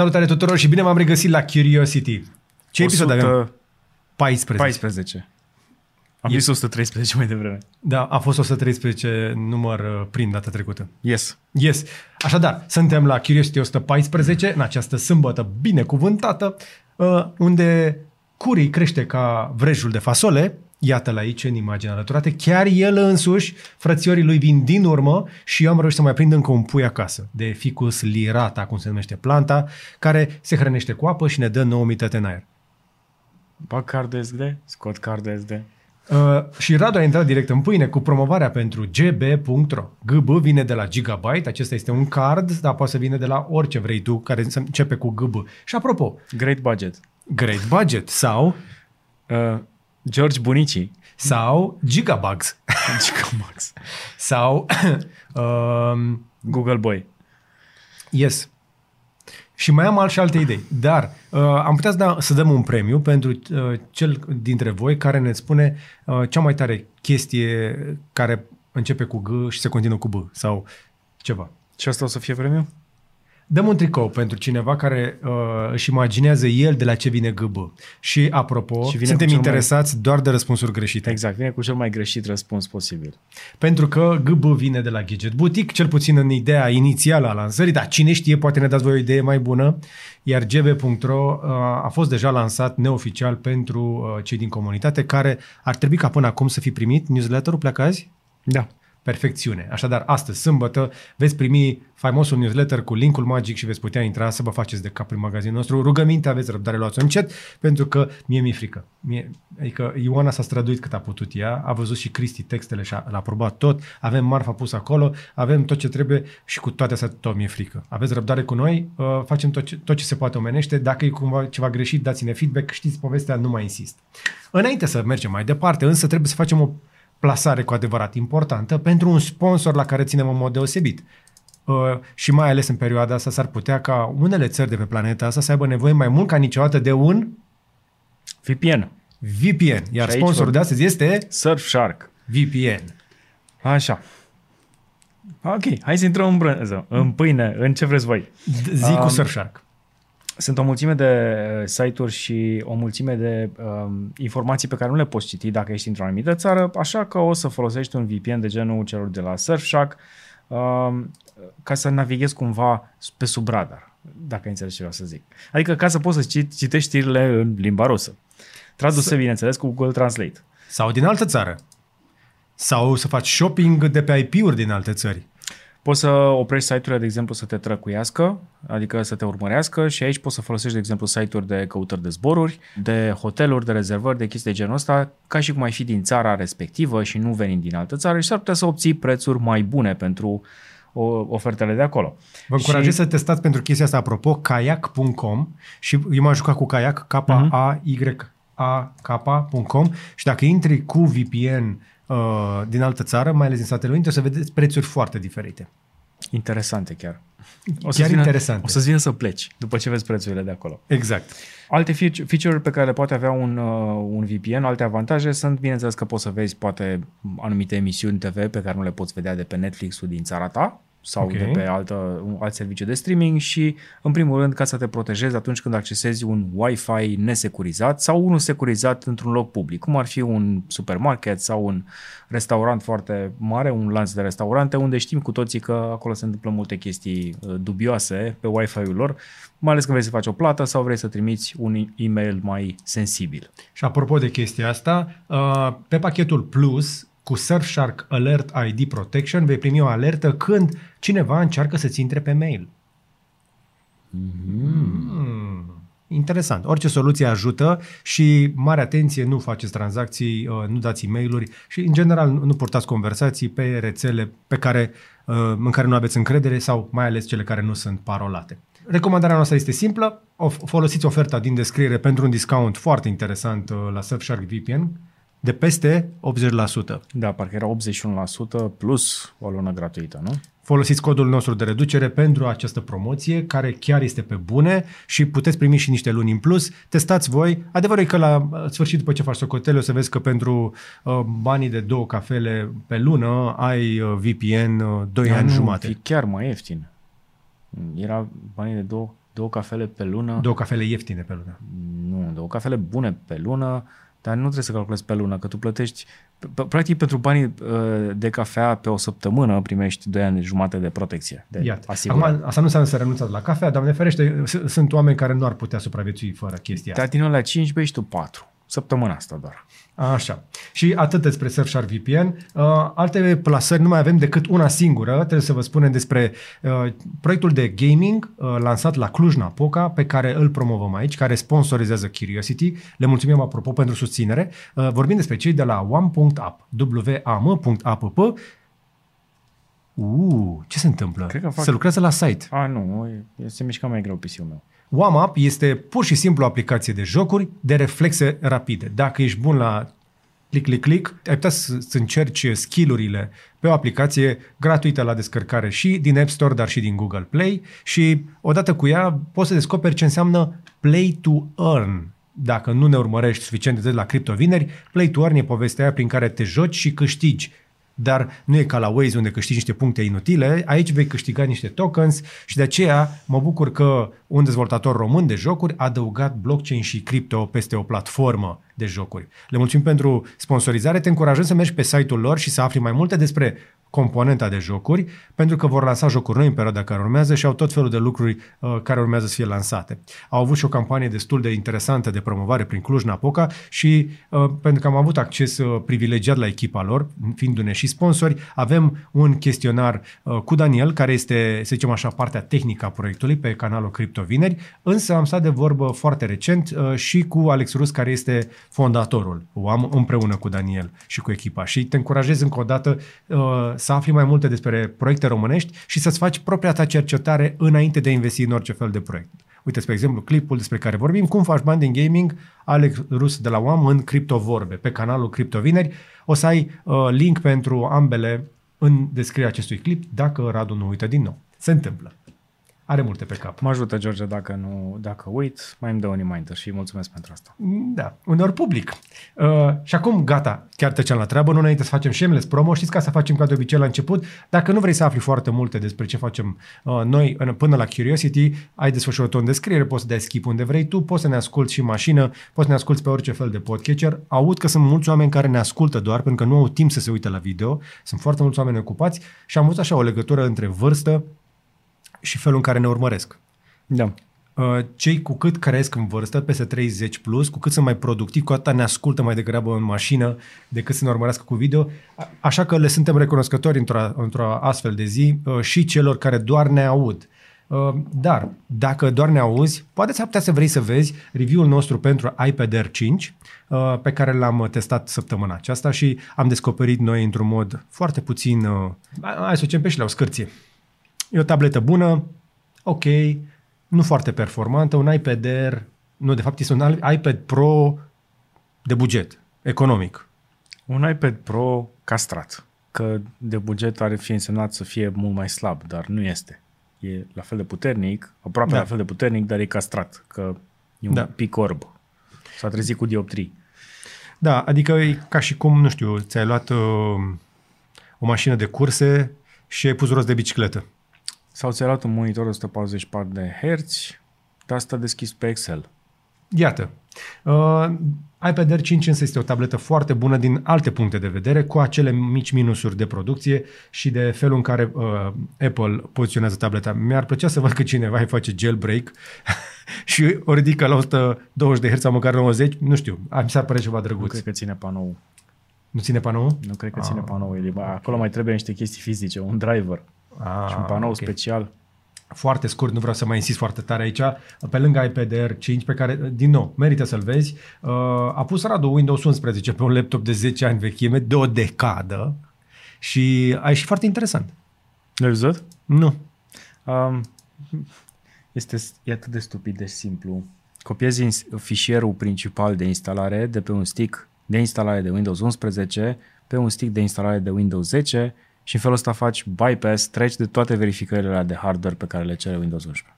Salutare tuturor și bine m-am regăsit la Curiosity. Ce episod avem? 14. 14. Am zis 113 mai devreme. Da, a fost 113 număr uh, prin data trecută. Yes. Yes. Așadar, suntem la Curiosity 114, în această sâmbătă binecuvântată, uh, unde Curii crește ca vrejul de fasole, Iată-l aici în imaginea alăturată. Chiar el însuși, frățiorii lui vin din urmă și eu am reușit să mai prind încă un pui acasă, de ficus lirata, cum se numește planta, care se hrănește cu apă și ne dă 9 umitate în aer. Bag card SD, scot card SD. Uh, și Radu a intrat direct în pâine cu promovarea pentru gb.ro. GB vine de la Gigabyte, acesta este un card, dar poate să vină de la orice vrei tu, care începe cu GB. Și apropo... Great budget. Great budget sau... Uh, George Bunici. Sau Gigabugs. Gigabugs. sau... um, Google Boy. Yes. Și mai am alt și alte idei. Dar uh, am putea să, da, să dăm un premiu pentru uh, cel dintre voi care ne spune uh, cea mai tare chestie care începe cu G și se continuă cu B sau ceva. Și asta o să fie premiu? Dăm un tricou pentru cineva care uh, își imaginează el de la ce vine GB. Și apropo, și vine suntem interesați mai... doar de răspunsuri greșite. Exact, vine cu cel mai greșit răspuns posibil. Pentru că GB vine de la Gadget Boutique, cel puțin în ideea inițială a lansării, dar cine știe, poate ne dați voi o idee mai bună, iar gb.ro uh, a fost deja lansat neoficial pentru uh, cei din comunitate care ar trebui ca până acum să fi primit newsletterul, pleacă azi? Da perfecțiune. Așadar, astăzi, sâmbătă, veți primi faimosul newsletter cu linkul magic și veți putea intra să vă faceți de cap prin magazinul nostru. Rugăminte, aveți răbdare, luați încet, pentru că mie mi-e frică. Mie, adică Ioana s-a străduit cât a putut ea, a văzut și Cristi textele și a, l-a aprobat tot, avem marfa pus acolo, avem tot ce trebuie și cu toate astea tot mi-e frică. Aveți răbdare cu noi, uh, facem tot ce, tot ce se poate omenește, dacă e cumva ceva greșit, dați-ne feedback, știți povestea, nu mai insist. Înainte să mergem mai departe, însă trebuie să facem o plasare cu adevărat importantă pentru un sponsor la care ținem în mod deosebit. Uh, și mai ales în perioada asta s-ar putea ca unele țări de pe planeta asta să aibă nevoie mai mult ca niciodată de un VPN. VPN. Iar sponsorul de astăzi este Surfshark. VPN. Așa. Ok, hai să intrăm în brânză, în pâine, în ce vreți voi. Zi cu um, Surfshark. Sunt o mulțime de uh, site-uri și o mulțime de um, informații pe care nu le poți citi dacă ești într-o anumită țară, așa că o să folosești un VPN de genul celor de la Surfshark um, ca să navighezi cumva pe sub radar, dacă înțelegi ce vreau să zic. Adică ca să poți să citești știrile în limba rusă. Traduse, bineînțeles, cu Google Translate. Sau din altă țară. Sau să faci shopping de pe IP-uri din alte țări. Poți să oprești site-urile, de exemplu, să te trăcuiască, adică să te urmărească și aici poți să folosești, de exemplu, site-uri de căutări de zboruri, de hoteluri, de rezervări, de chestii de genul ăsta, ca și cum ai fi din țara respectivă și nu venind din altă țară și s-ar putea să obții prețuri mai bune pentru ofertele de acolo. Vă încurajez și... să testați pentru chestia asta, apropo, kayak.com și eu m-am jucat cu kayak, K-A-Y-A-K.com și dacă intri cu VPN uh, din altă țară, mai ales din Statele Unite, o să vedeți prețuri foarte diferite. Interesante chiar. O să chiar vină, interesante. O să-ți vină să pleci după ce vezi prețurile de acolo. Exact. Alte feature-uri pe care le poate avea un, uh, un VPN, alte avantaje sunt, bineînțeles că poți să vezi poate anumite emisiuni TV pe care nu le poți vedea de pe Netflix-ul din țara ta, sau okay. de pe altă, un alt serviciu de streaming și, în primul rând, ca să te protejezi atunci când accesezi un Wi-Fi nesecurizat sau unul securizat într-un loc public, cum ar fi un supermarket sau un restaurant foarte mare, un lanț de restaurante, unde știm cu toții că acolo se întâmplă multe chestii uh, dubioase pe Wi-Fi-ul lor, mai ales când vrei să faci o plată sau vrei să trimiți un e-mail mai sensibil. Și apropo de chestia asta, uh, pe pachetul Plus cu Surfshark Alert ID Protection vei primi o alertă când cineva încearcă să-ți intre pe mail. Mm-hmm. Interesant. Orice soluție ajută și mare atenție, nu faceți tranzacții, uh, nu dați e mail și în general nu purtați conversații pe rețele pe care, uh, în care nu aveți încredere sau mai ales cele care nu sunt parolate. Recomandarea noastră este simplă, folosiți oferta din descriere pentru un discount foarte interesant uh, la Surfshark VPN de peste 80%. Da, parcă era 81% plus o lună gratuită, nu? Folosiți codul nostru de reducere pentru această promoție, care chiar este pe bune și puteți primi și niște luni în plus. Testați voi. Adevărul e că la sfârșit, după ce faci socotele, o să vezi că pentru uh, banii de două cafele pe lună ai uh, VPN uh, 2 da, ani nu, jumate. E chiar mai ieftin. Era banii de două, două cafele pe lună. Două cafele ieftine pe lună. Nu, două cafele bune pe lună, dar nu trebuie să calculezi pe lună, că tu plătești, practic pentru banii uh, de cafea pe o săptămână primești 2 ani jumate de protecție. De Iată. Acum, asta nu înseamnă să renunțați la cafea, doamne ferește, sunt oameni care nu ar putea supraviețui fără chestia asta. Dar din la 5 bei și tu 4. Săptămâna asta doar. Așa. Și atât despre Surfshark VPN. Uh, alte plasări nu mai avem decât una singură. Trebuie să vă spunem despre uh, proiectul de gaming uh, lansat la Cluj-Napoca, pe care îl promovăm aici, care sponsorizează Curiosity. Le mulțumim apropo pentru susținere. Uh, vorbim despre cei de la one.app, wam.app. Uh, ce se întâmplă? Cred că fac... Se lucrează la site. A, nu, se mișcă mai greu PC-ul meu. WAMAP este pur și simplu o aplicație de jocuri de reflexe rapide. Dacă ești bun la click, click, click, ai putea să, să încerci skill-urile pe o aplicație gratuită la descărcare și din App Store, dar și din Google Play și odată cu ea poți să descoperi ce înseamnă play to earn. Dacă nu ne urmărești suficient de la cripto vineri, play to earn e povestea aia prin care te joci și câștigi dar nu e ca la Waze unde câștigi niște puncte inutile, aici vei câștiga niște tokens și de aceea mă bucur că un dezvoltator român de jocuri a adăugat blockchain și cripto peste o platformă de jocuri. Le mulțumim pentru sponsorizare, te încurajăm să mergi pe site-ul lor și să afli mai multe despre componenta de jocuri, pentru că vor lansa jocuri noi în perioada care urmează și au tot felul de lucruri uh, care urmează să fie lansate. Au avut și o campanie destul de interesantă de promovare prin Cluj-Napoca și uh, pentru că am avut acces uh, privilegiat la echipa lor, fiindu-ne și sponsori, avem un chestionar uh, cu Daniel, care este, să zicem așa, partea tehnică a proiectului pe canalul Crypto Vineri, însă am stat de vorbă foarte recent uh, și cu Alex Rus, care este fondatorul. O am împreună cu Daniel și cu echipa și te încurajez încă o dată uh, să afli mai multe despre proiecte românești și să-ți faci propria ta cercetare înainte de a investi în orice fel de proiect. Uite, spre exemplu, clipul despre care vorbim, cum faci bani din gaming, Alex Rus de la UAM în Criptovorbe, pe canalul Criptovineri. O să ai uh, link pentru ambele în descrierea acestui clip, dacă Radu nu uită din nou. Se întâmplă. Are multe pe cap. Mă ajută, George, dacă, nu, dacă uit, mai îmi dă un reminder și mulțumesc pentru asta. Da, uneori public. Uh, și acum, gata, chiar trecem la treabă, nu înainte să facem shameless promo, știți ca să facem ca de obicei la început. Dacă nu vrei să afli foarte multe despre ce facem uh, noi până la Curiosity, ai desfășurat în descriere, poți să dai skip unde vrei tu, poți să ne asculti și în mașină, poți să ne asculti pe orice fel de podcatcher. Aud că sunt mulți oameni care ne ascultă doar pentru că nu au timp să se uite la video, sunt foarte mulți oameni ocupați și am văzut așa o legătură între vârstă, și felul în care ne urmăresc. Da. Uh, cei cu cât cresc în vârstă, peste 30 plus, cu cât sunt mai productivi, cu atât ne ascultă mai degrabă în mașină decât să ne urmărească cu video. Așa că le suntem recunoscători într-o, într-o astfel de zi uh, și celor care doar ne aud. Uh, dar, dacă doar ne auzi, poate s-ar putea să vrei să vezi review-ul nostru pentru iPad Air 5, pe care l-am testat săptămâna aceasta și am descoperit noi într-un mod foarte puțin, hai să o pe și la o scârție. E o tabletă bună, ok, nu foarte performantă, un iPad Air, nu, de fapt este un iPad Pro de buget, economic. Un iPad Pro castrat, că de buget are fi însemnat să fie mult mai slab, dar nu este. E la fel de puternic, aproape da. la fel de puternic, dar e castrat, că e un da. pic orb. S-a trezit cu dioptrii. Da, adică e ca și cum, nu știu, ți-ai luat uh, o mașină de curse și ai pus rost de bicicletă. Sau ți-ai luat un monitor 144 de Hz, dar asta deschis pe Excel. Iată. Uh, iPad Air 5 însă este o tabletă foarte bună din alte puncte de vedere, cu acele mici minusuri de producție și de felul în care uh, Apple poziționează tableta. Mi-ar plăcea să văd că cineva îi face jailbreak și o ridică la 120 de Hz sau măcar 90, nu știu, mi s-ar pare ceva drăguț. Nu cred că ține panou. Nu ține panou? Nu cred că ține ah, panou. Acolo mai trebuie niște chestii fizice, un driver. Ah, și un panou okay. special. Foarte scurt, nu vreau să mai insist foarte tare aici, pe lângă iPad Air 5, pe care, din nou, merită să-l vezi, uh, a pus Radu Windows 11 pe un laptop de 10 ani vechime, de o decadă, și a ieșit foarte interesant. L-ai văzut? Nu. Um, este e atât de stupid de simplu. Copiezi fișierul principal de instalare de pe un stick de instalare de Windows 11 pe un stick de instalare de Windows 10 și în felul ăsta faci bypass, treci de toate verificările de hardware pe care le cere Windows 11.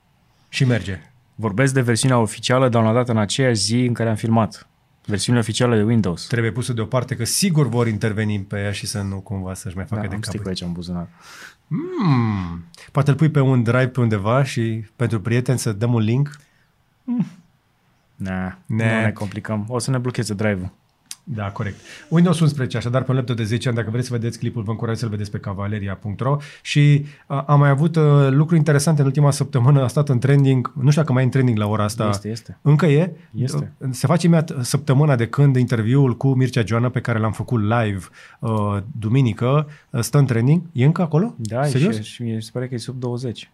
Și merge. Vorbesc de versiunea oficială downloadată în aceeași zi în care am filmat. Versiunile oficiale de Windows. Trebuie pusă deoparte că sigur vor interveni pe ea și să nu cumva să-și mai facă Da, de am cap. sticul aici în buzunar. Mm. Poate îl pui pe un drive pe undeva și pentru prieteni să dăm un link. Nah, Ne. nu ne complicăm. O să ne blocheze drive-ul. Da, corect. Windows 11, așadar pe un laptop de 10 ani, dacă vreți să vedeți clipul, vă încurajez să-l vedeți pe cavaleria.ro și uh, am mai avut uh, lucruri interesante în ultima săptămână, a stat în trending, nu știu dacă mai e în trending la ora asta. Este, este. Încă e? Este. Uh, Se face imediat săptămâna de când interviul cu Mircea Joana, pe care l-am făcut live uh, duminică, uh, stă în trending. E încă acolo? Da, Serios? și, și mi se pare că e sub 20.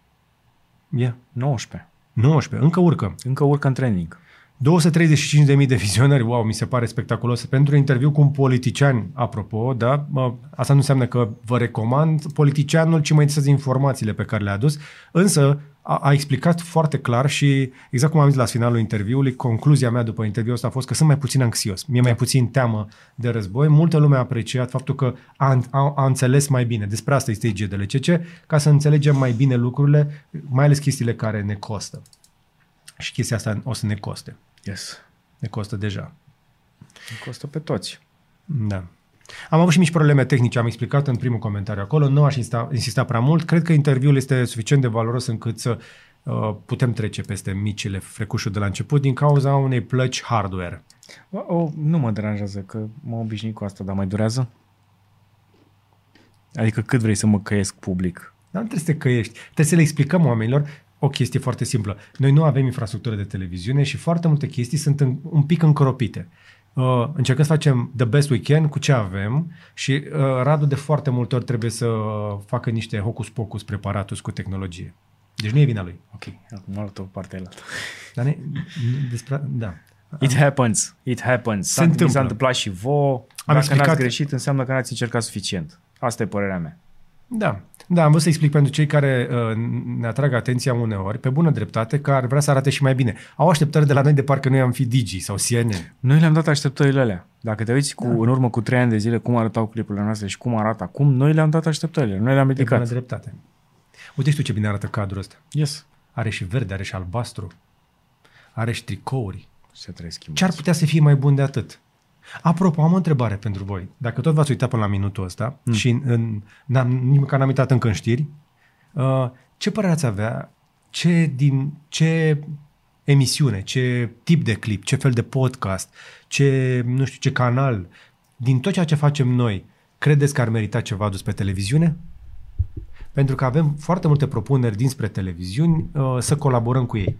E. 19. 19. Încă urcă. Încă urcă în trending. 235.000 de vizionări, wow, mi se pare spectaculos. Pentru un interviu cu un politician, apropo, da, mă, asta nu înseamnă că vă recomand politicianul, ci mă interesează informațiile pe care le-a adus, însă a, a explicat foarte clar și exact cum am zis la finalul interviului, concluzia mea după interviul ăsta a fost că sunt mai puțin anxios, mi-e mai puțin teamă de război. Multă lume a apreciat faptul că a, a, a înțeles mai bine. Despre asta este IGDLCC, ca să înțelegem mai bine lucrurile, mai ales chestiile care ne costă. Și chestia asta o să ne coste. Yes. Ne costă deja. Îmi costă pe toți. Da. Am avut și mici probleme tehnice, am explicat în primul comentariu acolo, nu aș insista, insista prea mult. Cred că interviul este suficient de valoros încât să uh, putem trece peste micile frecușuri de la început din cauza unei plăci hardware. O, o, nu mă deranjează că mă obișnuit cu asta, dar mai durează? Adică cât vrei să mă căiesc public? Dar nu trebuie să te căiești. Trebuie să le explicăm oamenilor o chestie foarte simplă. Noi nu avem infrastructură de televiziune și foarte multe chestii sunt în, un pic încropite. Uh, încercăm să facem the best we can cu ce avem și uh, Radu de foarte multe ori trebuie să facă niște hocus-pocus preparatus cu tehnologie. Deci nu e vina lui. Ok, acum am luat o parte la altă. Dar ne, despre, da. It happens, it happens. Se S-a, mi întâmplă. s-a întâmplat și vouă. Am Dacă explicat- n-ați greșit, înseamnă că n-ați încercat suficient. Asta e părerea mea. Da, da, am vrut să explic pentru cei care uh, ne atrag atenția uneori, pe bună dreptate, că ar vrea să arate și mai bine. Au așteptări de la noi de parcă noi am fi Digi sau CNN. Noi le-am dat așteptările alea. Dacă te uiți cu, da. în urmă cu trei ani de zile cum arătau clipurile noastre și cum arată acum, noi le-am dat așteptările. Noi le-am Pe bună ridicat. dreptate. Uite și tu ce bine arată cadrul ăsta. Yes. Are și verde, are și albastru, are și tricouri. Se trebuie schimbat. Ce ar putea să fie mai bun de atât? Apropo, am o întrebare pentru voi. Dacă tot v-ați uitat până la minutul ăsta mm. și în, n-am, nici măcar n-am uitat încă în știri, uh, ce părere ați avea? Ce, din, ce emisiune, ce tip de clip, ce fel de podcast, ce, nu știu, ce canal, din tot ceea ce facem noi, credeți că ar merita ceva adus pe televiziune? Pentru că avem foarte multe propuneri dinspre televiziuni uh, să colaborăm cu ei.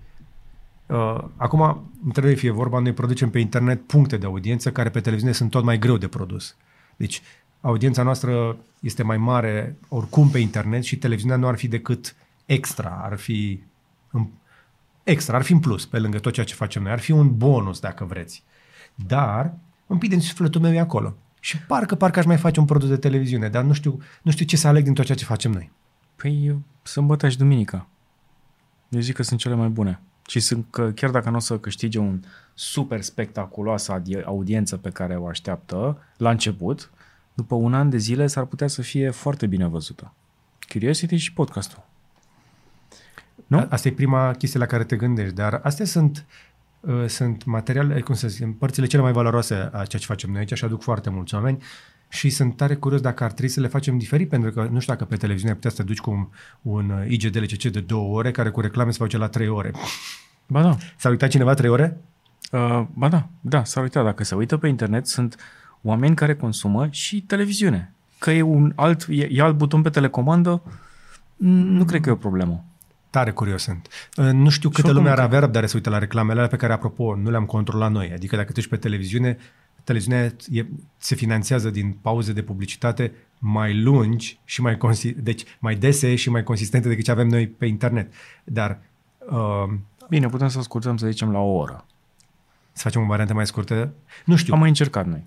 Uh, acum, nu trebuie fie vorba, noi producem pe internet puncte de audiență care pe televiziune sunt tot mai greu de produs. Deci, audiența noastră este mai mare oricum pe internet și televiziunea nu ar fi decât extra, ar fi în, extra, ar fi în plus pe lângă tot ceea ce facem noi, ar fi un bonus dacă vreți. Dar, un pic din sufletul meu e acolo. Și parcă, parcă aș mai face un produs de televiziune, dar nu știu, nu știu ce să aleg din tot ceea ce facem noi. Păi, sâmbătă și duminica. Eu zic că sunt cele mai bune. Și sunt că chiar dacă nu o să câștige un super spectaculoasă adi- audiență pe care o așteaptă la început, după un an de zile s-ar putea să fie foarte bine văzută. Curiosity și podcastul. Nu? A- Asta e prima chestie la care te gândești, dar astea sunt, uh, sunt materiale, cum să zic, părțile cele mai valoroase a ceea ce facem noi aici și aduc foarte mulți oameni și sunt tare curios dacă ar trebui să le facem diferit, pentru că nu știu dacă pe televiziune putea să te duci cu un, un uh, IGDLCC de două ore, care cu reclame se face la trei ore. Ba da. S-a uitat cineva trei ore? Uh, ba da, da, s-ar uita. Dacă se uită pe internet, sunt oameni care consumă și televiziune. Că e un alt, e, e alt buton pe telecomandă, mm, nu cred că e o problemă. Tare curios sunt. Uh, Nu știu câtă oricum lume ar că- avea răbdare să uite la reclamele alea pe care, apropo, nu le-am controlat noi. Adică dacă te uiți pe televiziune, televiziunea e, se finanțează din pauze de publicitate mai lungi și mai, consi- deci mai dese și mai consistente decât ce avem noi pe internet. Dar uh, Bine, putem să scurtăm, să zicem, la o oră. să facem o variantă mai scurtă? Nu știu. Am mai încercat noi.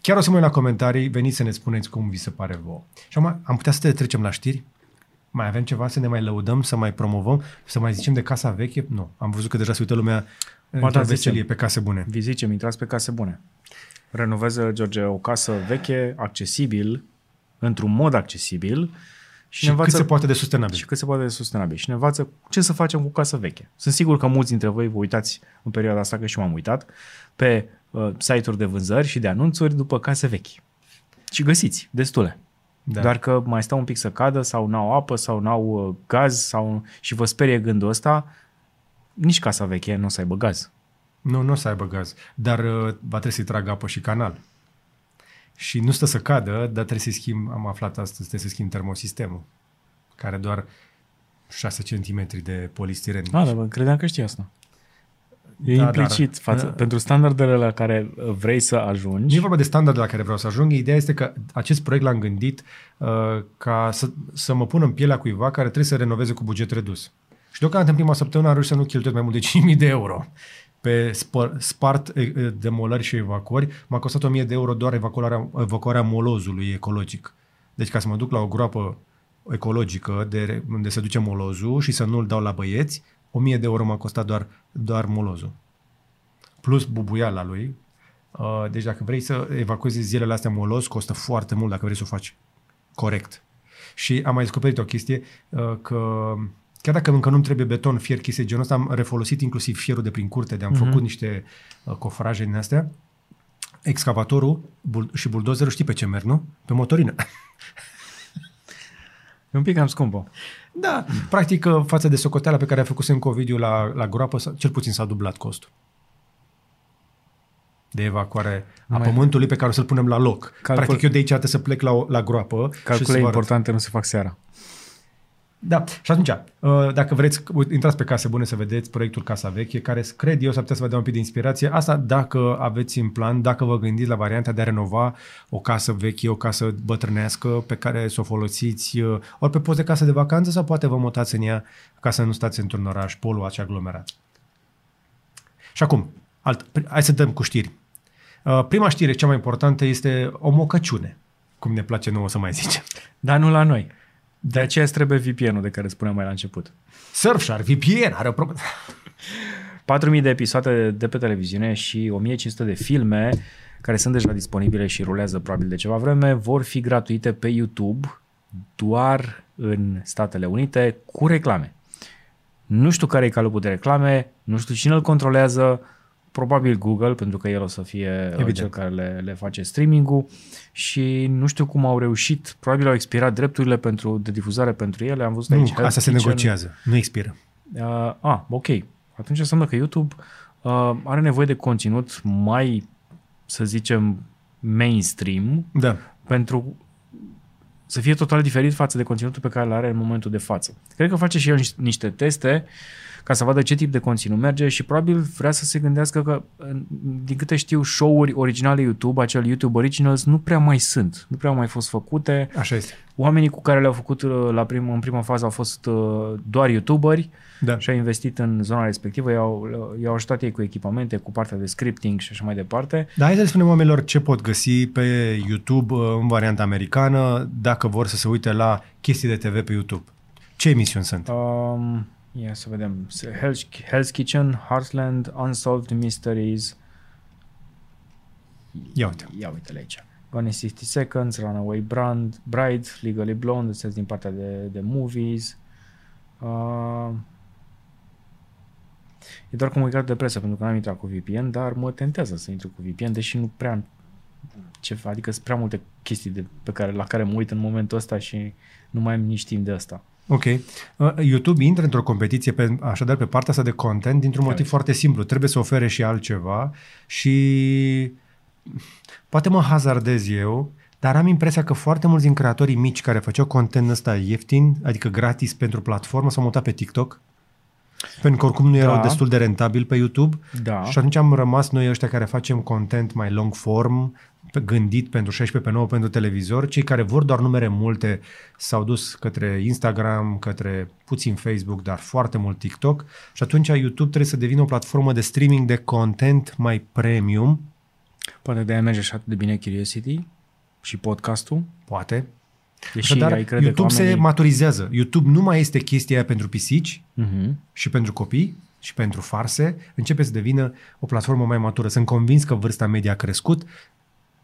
Chiar o să mă uit la comentarii, veniți să ne spuneți cum vi se pare vouă. Și acum am putea să te trecem la știri? Mai avem ceva să ne mai lăudăm, să mai promovăm, să mai zicem de casa veche? Nu. Am văzut că deja se uită lumea da, într-o zicem. veselie pe case bune. Vi zicem, intrați pe case bune. Renovează, George, o casă veche, accesibil, într-un mod accesibil Și, și cât se poate de sustenabil. și cât se poate de sustenabil. Și ne învață ce să facem cu casă veche. Sunt sigur că mulți dintre voi vă uitați în perioada asta, că și eu m-am uitat, pe uh, site-uri de vânzări și de anunțuri după case vechi. Și găsiți, destule. Da. Doar că mai stau un pic să cadă sau n-au apă sau n-au uh, gaz sau și vă sperie gândul ăsta, nici casa veche nu o să aibă gaz. Nu, nu o să aibă gaz, dar uh, va trebui să-i tragă apă și canal. Și nu stă să cadă, dar trebuie să schimb, am aflat astăzi, trebuie să schimb termosistemul, care doar 6 cm de polistiren. Ah, dar credeam că știi asta. E da, implicit dar, față, da. pentru standardele la care vrei să ajungi. Nu e vorba de standardele la care vreau să ajung. Ideea este că acest proiect l-am gândit uh, ca să, să mă pun în pielea cuiva care trebuie să renoveze cu buget redus. Și deocamdată în prima săptămână am reușit să nu cheltuiesc mai mult de 5.000 de euro pe spăr, spart demolări și evacuări. M-a costat 1000 de euro doar evacuarea, evacuarea molozului ecologic. Deci ca să mă duc la o groapă ecologică de unde se duce molozul și să nu-l dau la băieți, 1000 de euro m-a costat doar, doar molozul. Plus bubuiala lui. Uh, deci dacă vrei să evacuezi zilele astea moloz, costă foarte mult dacă vrei să o faci corect. Și am mai descoperit o chestie uh, că chiar dacă încă nu trebuie beton, fier, chestii genul ăsta, am refolosit inclusiv fierul de prin curte, de am uh-huh. făcut niște uh, cofraje din astea. Excavatorul bul- și buldozerul știi pe ce merg, nu? Pe motorină. E un pic cam scumpă. Da, practic față de socoteala pe care a făcut în Covidiu la, la groapă, cel puțin s-a dublat costul de evacuare a Mai pământului pe care o să-l punem la loc. Calcul... Practic eu de aici trebuie să plec la, la groapă. Calcule importante nu se fac seara. Da, și atunci, uh, dacă vreți, intrați pe Case Bune să vedeți proiectul Casa Veche, care cred eu să putea să vă dea un pic de inspirație. Asta dacă aveți în plan, dacă vă gândiți la varianta de a renova o casă veche, o casă bătrânească pe care să o folosiți uh, ori pe post de casă de vacanță sau poate vă mutați în ea ca să nu stați într-un oraș poluat și aglomerat. Și acum, alt, hai să dăm cu știri. Uh, prima știre, cea mai importantă, este o mocăciune, cum ne place nouă să mai zicem. Dar nu la noi. De aceea trebuie VPN-ul de care spuneam mai la început. Surfshark, VPN, are o problemă. 4.000 de episoade de pe televiziune și 1.500 de filme care sunt deja disponibile și rulează probabil de ceva vreme, vor fi gratuite pe YouTube doar în Statele Unite cu reclame. Nu știu care e calupul de reclame, nu știu cine îl controlează, probabil Google, pentru că el o să fie uh, Evident. cel care le, le face streaming-ul și nu știu cum au reușit, probabil au expirat drepturile pentru, de difuzare pentru ele, am văzut nu, aici. asta se Kitchen. negociază, nu expiră. Uh, ah, ok. Atunci înseamnă că YouTube uh, are nevoie de conținut mai, să zicem, mainstream da. pentru să fie total diferit față de conținutul pe care îl are în momentul de față. Cred că face și el niște teste uh, ca să vadă ce tip de conținut merge și probabil vrea să se gândească că, din câte știu, show-uri originale YouTube, acel YouTube Originals, nu prea mai sunt, nu prea au mai fost făcute. Așa este. Oamenii cu care le-au făcut uh, la prim, în prima fază au fost uh, doar YouTuberi da. și au investit în zona respectivă, i-au, i-au ajutat ei cu echipamente, cu partea de scripting și așa mai departe. Da, hai să le spunem oamenilor ce pot găsi pe YouTube uh, în varianta americană dacă vor să se uite la chestii de TV pe YouTube. Ce emisiuni sunt? Um, Ia să vedem. Hell's, Hell's Kitchen, Heartland, Unsolved Mysteries. Ia uite. Ia uite aici. Gone in 60 Seconds, Runaway Brand, Bride, Legally Blonde, astea din partea de, de movies. Uh, e doar comunicat de presă pentru că n-am intrat cu VPN, dar mă tentează să intru cu VPN, deși nu prea am ce, adică sunt prea multe chestii de, pe care, la care mă uit în momentul ăsta și nu mai am nici timp de asta. Ok. Uh, YouTube intră într-o competiție pe, așadar pe partea asta de content dintr-un motiv foarte simplu. Trebuie să ofere și altceva și poate mă hazardez eu, dar am impresia că foarte mulți din creatorii mici care făceau content ăsta ieftin, adică gratis pentru platformă, s-au mutat pe TikTok. Pentru că oricum nu erau da. destul de rentabil pe YouTube. Da. Și atunci am rămas noi ăștia care facem content mai long form, gândit pentru 16 pe 9 pentru televizor, cei care vor doar numere multe s-au dus către Instagram, către puțin Facebook, dar foarte mult TikTok și atunci YouTube trebuie să devină o platformă de streaming de content mai premium. Poate de-aia merge așa de bine Curiosity și podcastul. Poate. Deși Dar YouTube oamenii... se maturizează. YouTube nu mai este chestia aia pentru pisici uh-huh. și pentru copii și pentru farse. Începe să devină o platformă mai matură. Sunt convins că vârsta media a crescut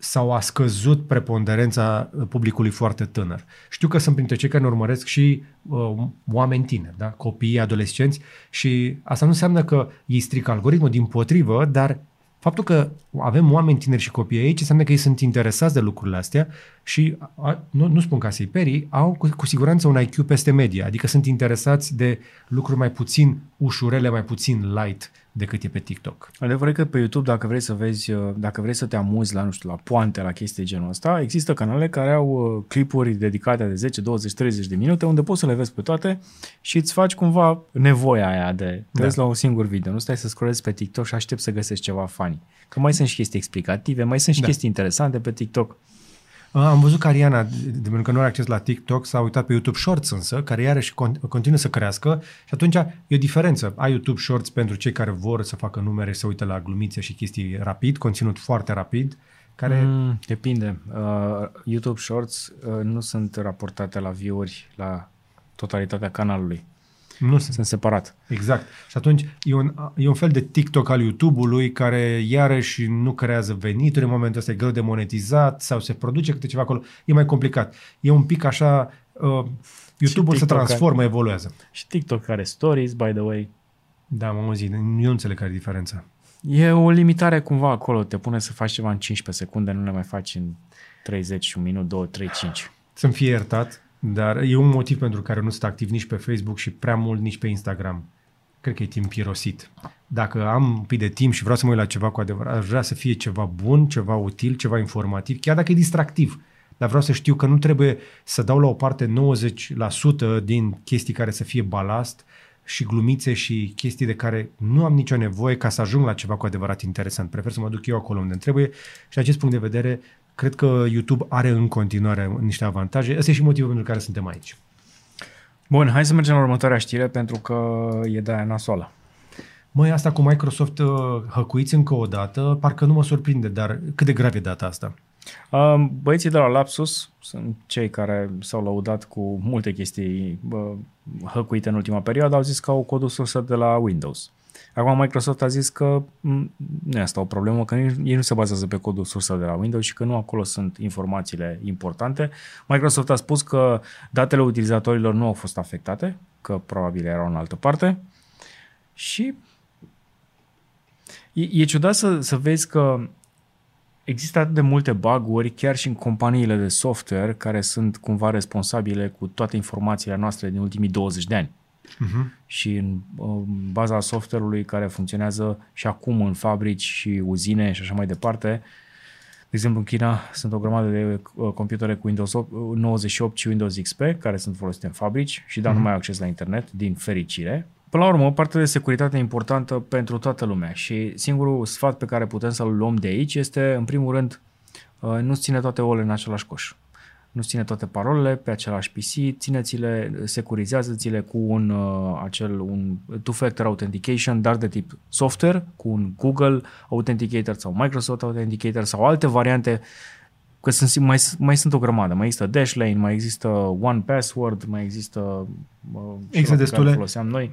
sau a scăzut preponderența publicului foarte tânăr. Știu că sunt printre cei care ne urmăresc și uh, oameni tineri, da? copii, adolescenți și asta nu înseamnă că ei strică algoritmul, din potrivă, dar Faptul că avem oameni tineri și copii aici înseamnă că ei sunt interesați de lucrurile astea și, a, nu, nu spun ca să-i perii, au cu, cu siguranță un IQ peste media, adică sunt interesați de lucruri mai puțin ușurele, mai puțin light decât e pe TikTok. Adevărul că pe YouTube, dacă vrei să vezi, uh, dacă vrei să te amuzi la, nu știu, la poante, la chestii genul ăsta, există canale care au uh, clipuri dedicate de 10, 20, 30 de minute unde poți să le vezi pe toate și îți faci cumva nevoia aia de da. vezi la un singur video. Nu stai să scrollezi pe TikTok și aștepți să găsești ceva funny. Că mai sunt și chestii explicative, mai sunt și da. chestii interesante pe TikTok. Am văzut că Ariana, de pentru că nu are acces la TikTok, s-a uitat pe YouTube Shorts însă, care iarăși continuă să crească și atunci e o diferență. Ai YouTube Shorts pentru cei care vor să facă numere, să uită la glumițe și chestii rapid, conținut foarte rapid, care... Mm, depinde. Uh, YouTube Shorts uh, nu sunt raportate la view-uri la totalitatea canalului. Nu sunt. Sunt separat. Exact. Și atunci e un, e un fel de TikTok al YouTube-ului care iarăși nu creează venituri în momentul ăsta, e greu de monetizat sau se produce câte ceva acolo. E mai complicat. E un pic așa... Uh, YouTube-ul se transformă, care, evoluează. Și TikTok are stories, by the way. Da, mă zi, eu nu înțeleg care e diferența. E o limitare cumva acolo, te pune să faci ceva în 15 secunde, nu le mai faci în 30, un minut, 2, 3, 5. Să-mi fie iertat, dar e un motiv pentru care nu sunt activ nici pe Facebook și prea mult nici pe Instagram. Cred că e timp irosit. Dacă am un pic de timp și vreau să mă uit la ceva cu adevărat, aș vrea să fie ceva bun, ceva util, ceva informativ, chiar dacă e distractiv. Dar vreau să știu că nu trebuie să dau la o parte 90% din chestii care să fie balast și glumițe și chestii de care nu am nicio nevoie ca să ajung la ceva cu adevărat interesant. Prefer să mă duc eu acolo unde trebuie și de acest punct de vedere cred că YouTube are în continuare niște avantaje. Ăsta e și motivul pentru care suntem aici. Bun, hai să mergem la următoarea știre pentru că e de aia nasoală. Măi, asta cu Microsoft uh, hăcuiți încă o dată, parcă nu mă surprinde, dar cât de grav e data asta? Uh, băieții de la Lapsus sunt cei care s-au laudat cu multe chestii uh, hăcuite în ultima perioadă, au zis că au codul sursă de la Windows. Acum Microsoft a zis că nu e asta o problemă, că ei nu se bazează pe codul sursă de la Windows și că nu acolo sunt informațiile importante. Microsoft a spus că datele utilizatorilor nu au fost afectate, că probabil erau în altă parte și e, e ciudat să, să vezi că există atât de multe bug-uri chiar și în companiile de software care sunt cumva responsabile cu toate informațiile noastre din ultimii 20 de ani uh-huh. și în, în baza software-ului care funcționează și acum în fabrici și uzine și așa mai departe. De exemplu, în China sunt o grămadă de uh, computere cu Windows 98 și Windows XP care sunt folosite în fabrici și dar uh-huh. nu mai au acces la internet, din fericire. Până la urmă, partea de securitate e importantă pentru toată lumea și singurul sfat pe care putem să-l luăm de aici este, în primul rând, uh, nu ține toate ouăle în același coș nu ține toate parolele pe același PC, țineți-le, securizează-ți-le cu un uh, acel un two-factor authentication, dar de tip software, cu un Google Authenticator sau Microsoft Authenticator sau alte variante că sunt, mai, mai sunt o grămadă. Mai există Dashlane, mai există One Password, mai există uh, există destule. foloseam noi.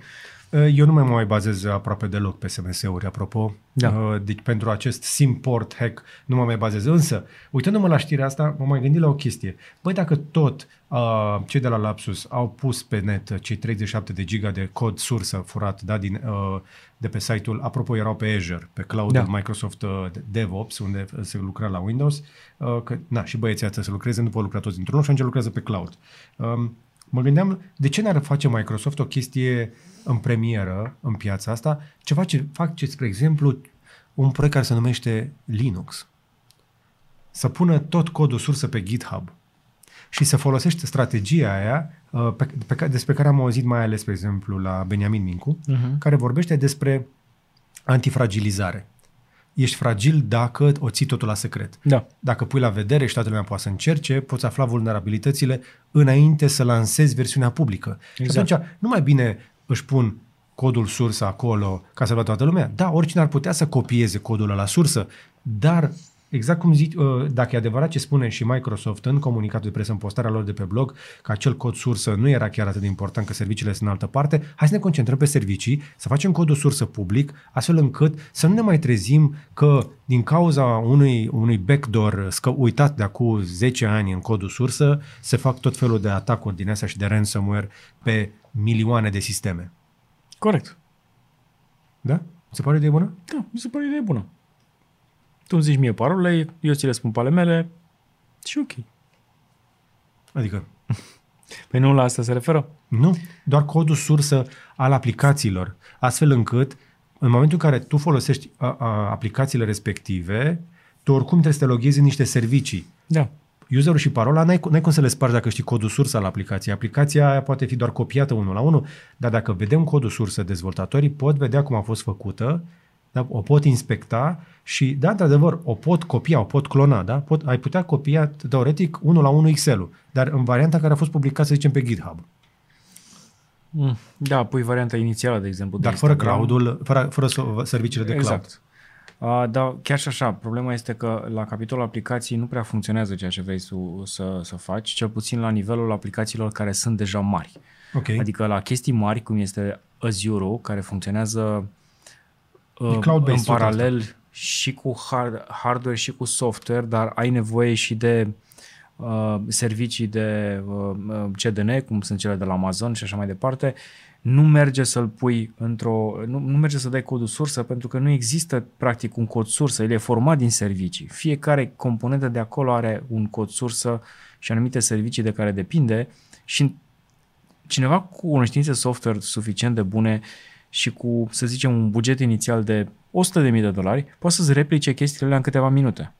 Eu nu mai mai bazez aproape deloc pe SMS-uri, apropo. Da. Uh, deci pentru acest SimPort hack nu mă mai bazez. Însă, uitându-mă la știrea asta, mă mai gândit la o chestie. Băi, dacă tot uh, cei de la Lapsus au pus pe net cei 37 de giga de cod sursă furat da, din, uh, de pe site-ul, apropo erau pe Azure, pe cloud da. Microsoft uh, DevOps, unde se lucra la Windows, uh, că, na, și băieții atât să lucreze, nu pot lucra toți dintr-un loc și lucrează pe cloud. Um, mă gândeam, de ce n-ar face Microsoft o chestie în premieră, în piața asta, ceva ce fac, ce, spre exemplu, un proiect care se numește Linux. Să pună tot codul sursă pe GitHub și să folosești strategia aia uh, pe, pe, despre care am auzit mai ales, spre exemplu, la Beniamin Mincu, uh-huh. care vorbește despre antifragilizare. Ești fragil dacă o ții totul la secret. Da. Dacă pui la vedere și toată lumea poate să încerce, poți afla vulnerabilitățile înainte să lansezi versiunea publică. Exact. Și atunci nu mai bine își pun codul sursă acolo ca să vadă toată lumea. Da, oricine ar putea să copieze codul la sursă, dar exact cum zic, uh, dacă e adevărat ce spune și Microsoft în comunicatul de presă, în postarea lor de pe blog, că acel cod sursă nu era chiar atât de important, că serviciile sunt în altă parte, hai să ne concentrăm pe servicii, să facem codul sursă public, astfel încât să nu ne mai trezim că din cauza unui, unui backdoor scă, uitat de acum 10 ani în codul sursă, se fac tot felul de atacuri din astea și de ransomware pe milioane de sisteme. Corect. Da? Se pare o idee bună? Da, mi se pare o idee bună. Tu îmi zici mie parolele, eu ți le spun pe ale mele și ok. Adică? Păi nu la asta se referă? Nu, doar codul sursă al aplicațiilor, astfel încât în momentul în care tu folosești a, a, aplicațiile respective, tu oricum trebuie să te loghezi în niște servicii. Da. Userul și parola, n-ai, n-ai cum să le spargi dacă știi codul sursă al aplicației. Aplicația aia poate fi doar copiată unul la unul, dar dacă vedem codul sursă, dezvoltatorii pot vedea cum a fost făcută, da? o pot inspecta și, da, într-adevăr, o pot copia, o pot clona, da? Pot, ai putea copia, teoretic, unul la unul Excel-ul, dar în varianta care a fost publicată, să zicem, pe GitHub. Mm, da, pui varianta inițială, de exemplu. Dar de fără Instagram. cloud-ul, fără, fără so- serviciile de cloud. Exact. Uh, dar chiar și așa, problema este că la capitolul aplicații nu prea funcționează ceea ce vrei tu să, să faci, cel puțin la nivelul aplicațiilor care sunt deja mari. Ok. Adică la chestii mari, cum este Azure, care funcționează uh, cloud-based în tot paralel și cu hard, hardware și cu software, dar ai nevoie și de uh, servicii de uh, CDN, cum sunt cele de la Amazon și așa mai departe, nu merge să-l pui într-o... Nu, nu merge să dai codul sursă pentru că nu există practic un cod sursă, el e format din servicii. Fiecare componentă de acolo are un cod sursă și anumite servicii de care depinde și cineva cu cunoștințe software suficient de bune și cu, să zicem, un buget inițial de 100.000 de dolari, poate să-ți replice chestiile alea în câteva minute.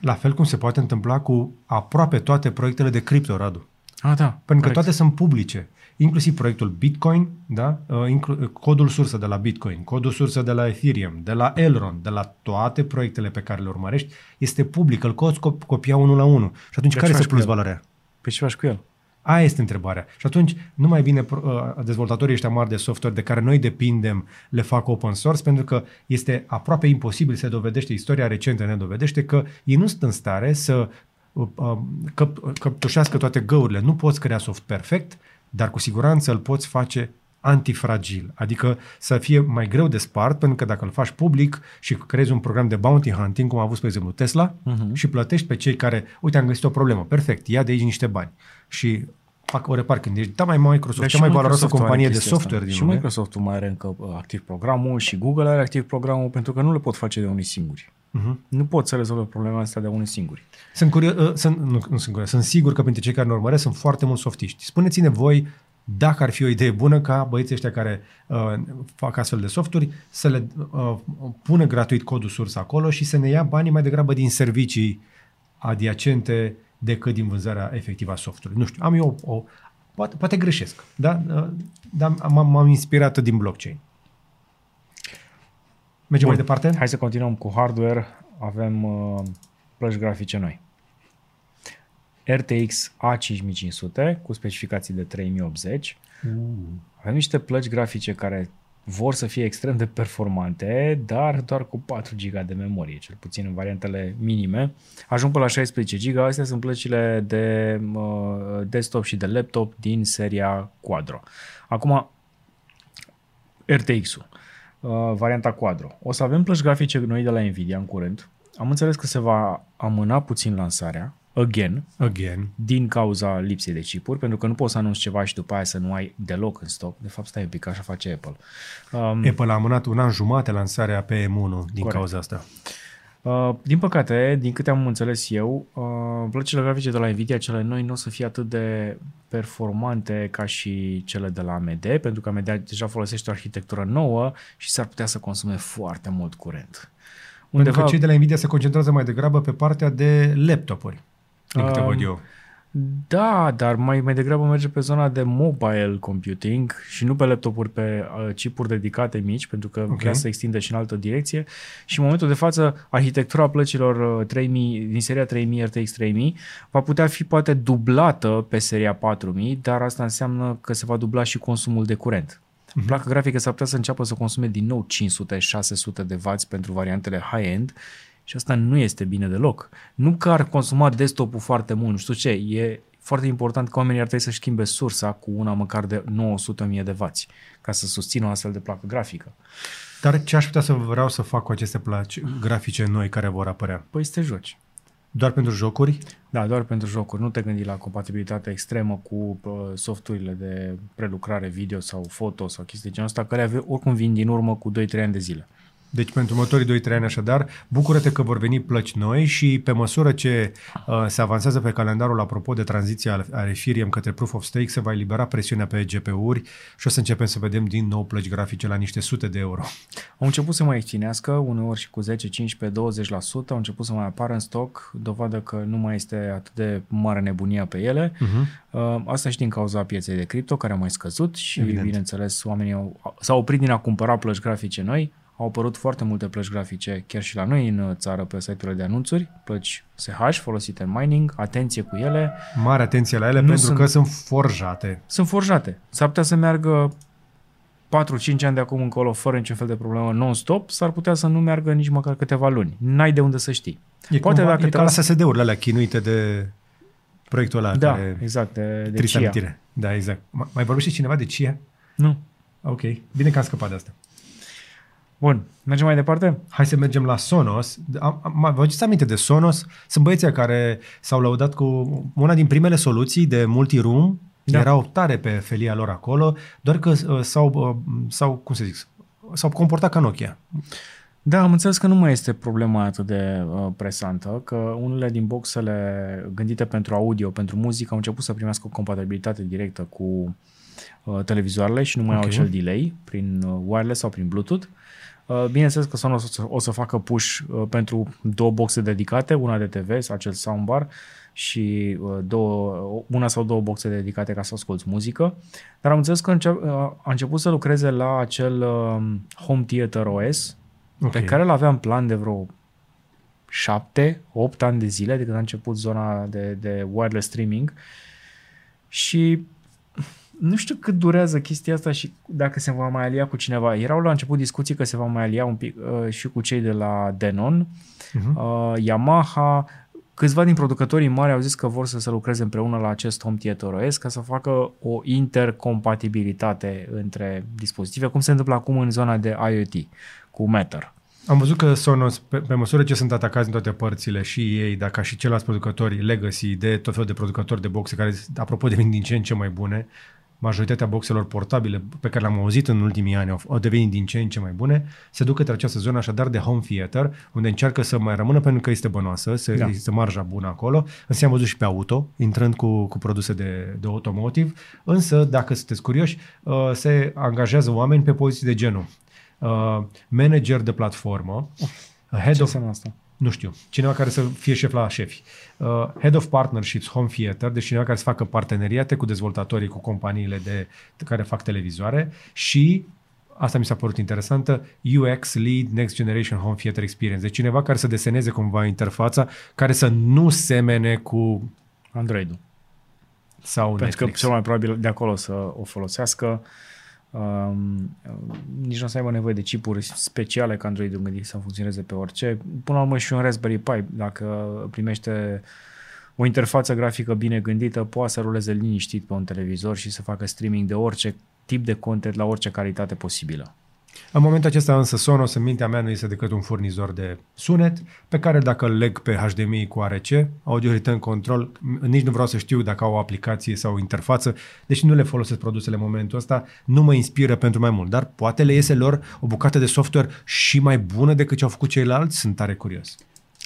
La fel cum se poate întâmpla cu aproape toate proiectele de cripto, Radu. Ah, da. Pentru corect. că toate sunt publice. Inclusiv proiectul Bitcoin, da? Uh, inclu- codul sursă de la Bitcoin, codul sursă de la Ethereum, de la Elrond, de la toate proiectele pe care le urmărești, este public, îl poți copia unul la unul. Și atunci Dar care ce este faci cu plus el? valoarea? Păi ce faci cu el? Aia este întrebarea. Și atunci, nu mai bine uh, dezvoltatorii ăștia mari de software de care noi depindem le fac open source pentru că este aproape imposibil, se dovedește, istoria recentă ne dovedește că ei nu sunt în stare să uh, căp- căptușească toate găurile. Nu poți crea soft perfect, dar cu siguranță îl poți face antifragil, adică să fie mai greu de spart, pentru că dacă îl faci public și creezi un program de bounty hunting, cum a avut, spre exemplu, Tesla, uh-huh. și plătești pe cei care, uite, am găsit o problemă, perfect, ia de aici niște bani. Și fac o repar când ești, da, mai Microsoft, cea mai valoroasă companie de software asta. din Și lume. Microsoft mai are încă uh, activ programul și Google are activ programul pentru că nu le pot face de unii singuri. Uh-huh. Nu pot să rezolve problema asta de unii singuri. Sunt, curio- uh, sunt, nu, nu sunt, curios, sunt sigur că printre cei care ne urmăresc sunt foarte mulți softiști. Spuneți-ne voi dacă ar fi o idee bună ca băieții ăștia care uh, fac astfel de softuri să le uh, pună gratuit codul sursă acolo și să ne ia banii mai degrabă din servicii adiacente decât din vânzarea efectivă a softului. Nu știu, am eu o, o poate, poate greșesc, da? Uh, dar m-am, m-am inspirat din blockchain. Mergem Bun. mai departe? Hai să continuăm cu hardware. Avem uh, plăci grafice noi. RTX A5500 cu specificații de 3080. Uh. Avem niște plăci grafice care vor să fie extrem de performante, dar doar cu 4 GB de memorie, cel puțin în variantele minime. Ajung până la 16 GB, astea sunt plăcile de uh, desktop și de laptop din seria Quadro. Acum, RTX-ul, uh, varianta Quadro. O să avem plăci grafice noi de la Nvidia în curând. Am înțeles că se va amâna puțin lansarea, again, Again. din cauza lipsei de chipuri, pentru că nu poți să anunți ceva și după aia să nu ai deloc în stoc. De fapt, stai un pic, așa face Apple. Um, Apple a amânat un an jumate lansarea pe M1 din Corect. cauza asta. Uh, din păcate, din câte am înțeles eu, uh, plăcile grafice de la Nvidia, cele noi, nu o să fie atât de performante ca și cele de la AMD, pentru că AMD deja folosește o arhitectură nouă și s-ar putea să consume foarte mult curent. Undeva... Pentru că cei de la Nvidia se concentrează mai degrabă pe partea de laptopuri, din câte Um, văd eu. Da, dar mai, mai degrabă merge pe zona de mobile computing și nu pe laptopuri, pe uh, chipuri dedicate mici, pentru că okay. vrea să extinde și în altă direcție. Și în momentul de față, arhitectura plăcilor uh, 3000, din seria 3000 RTX 3000 va putea fi poate dublată pe seria 4000, dar asta înseamnă că se va dubla și consumul de curent. Mm-hmm. Placa grafică s-ar putea să înceapă să consume din nou 500-600 de W pentru variantele high-end și asta nu este bine deloc. Nu că ar consuma desktop-ul foarte mult, nu știu ce, e foarte important că oamenii ar trebui să-și schimbe sursa cu una măcar de 900.000 de W ca să susțină o astfel de placă grafică. Dar ce aș putea să vreau să fac cu aceste placi grafice noi care vor apărea? Păi să te joci. Doar pentru jocuri? Da, doar pentru jocuri. Nu te gândi la compatibilitate extremă cu uh, softurile de prelucrare video sau foto sau chestii de genul ăsta, care oricum vin din urmă cu 2-3 ani de zile. Deci pentru următorii 2-3 ani așadar, bucură-te că vor veni plăci noi și pe măsură ce uh, se avansează pe calendarul apropo de tranziția al Ethereum către Proof of Stake, se va elibera presiunea pe GPU-uri și o să începem să vedem din nou plăci grafice la niște sute de euro. Au început să mai extinească, uneori și cu 10, 15, 20%, au început să mai apară în stoc, dovadă că nu mai este atât de mare nebunia pe ele. Uh-huh. Uh, asta și din cauza pieței de cripto, care a mai scăzut și, Evident. bineînțeles, oamenii au, s-au oprit din a cumpăra plăci grafice noi, au apărut foarte multe plăci grafice chiar și la noi în țară pe site-urile de anunțuri, plăci SH folosite în mining, atenție cu ele. Mare atenție la ele nu pentru sunt, că sunt forjate. Sunt forjate. S-ar putea să meargă 4-5 ani de acum încolo fără niciun fel de problemă non-stop, s-ar putea să nu meargă nici măcar câteva luni. N-ai de unde să știi. E, Poate cumva, dacă e te ca las... la SSD-urile alea chinuite de proiectul ăla. Da, care... exact, de, de CIA. Da, exact. Mai vorbește cineva de CIA? Nu. Ok, bine că am scăpat de asta. Bun, mergem mai departe? Hai să mergem la Sonos. Vă aduceți aminte de Sonos? Sunt băieții care s-au lăudat cu una din primele soluții de multi-room. Da. Erau tare pe felia lor acolo, doar că uh, s-au, uh, s-au, cum să zic, s-au comportat ca Nokia. Da, am înțeles că nu mai este problema atât de uh, presantă, că unele din boxele gândite pentru audio, pentru muzică, au început să primească o compatibilitate directă cu uh, televizoarele și nu mai okay. au acel delay prin uh, wireless sau prin Bluetooth. Uh, bineînțeles că Sonos o să, o să facă push uh, pentru două boxe dedicate, una de TV, acel soundbar, și uh, două, una sau două boxe dedicate ca să asculti muzică. Dar am înțeles că a început să lucreze la acel um, Home Theater OS, okay. pe care îl aveam plan de vreo șapte, opt ani de zile de când a început zona de, de wireless streaming și nu știu cât durează chestia asta și dacă se va mai alia cu cineva. Erau la început discuții că se va mai alia un pic uh, și cu cei de la Denon, uh-huh. uh, Yamaha, câțiva din producătorii mari au zis că vor să se lucreze împreună la acest Home Theater OS ca să facă o intercompatibilitate între dispozitive, cum se întâmplă acum în zona de IoT cu Matter. Am văzut că Sonos, pe, pe măsură ce sunt atacați în toate părțile, și ei, dar ca și ceilalți producători legacy, de tot felul de producători de boxe, care, apropo, devin din ce în ce mai bune, majoritatea boxelor portabile pe care le-am auzit în ultimii ani au, au devenit din ce în ce mai bune, se duc către această zonă așadar de home theater, unde încearcă să mai rămână pentru că este bănoasă, să, da. este marja bună acolo. Însă am văzut și pe auto, intrând cu, cu produse de, de automotive, însă, dacă sunteți curioși, uh, se angajează oameni pe poziții de genul uh, manager de platformă, head Ce of, asta? Nu știu, cineva care să fie șef la șefi, uh, Head of Partnerships Home Theater, deci cineva care să facă parteneriate cu dezvoltatorii, cu companiile de, de care fac televizoare și asta mi s-a părut interesantă, UX Lead Next Generation Home Theater Experience. Deci cineva care să deseneze cumva interfața, care să nu semene cu Android-ul. Sau Pentru Netflix. că cel mai probabil de acolo să o folosească. Um, nici nu o să aibă nevoie de chipuri speciale ca Android-ul gândit să funcționeze pe orice. Până la urmă și un Raspberry Pi, dacă primește o interfață grafică bine gândită, poate să ruleze liniștit pe un televizor și să facă streaming de orice tip de content la orice calitate posibilă. În momentul acesta însă Sonos în mintea mea nu este decât un furnizor de sunet pe care dacă îl leg pe HDMI cu ARC, Audio Return Control, nici nu vreau să știu dacă au o aplicație sau o interfață, deci nu le folosesc produsele în momentul ăsta, nu mă inspiră pentru mai mult, dar poate le iese lor o bucată de software și mai bună decât ce au făcut ceilalți, sunt tare curios.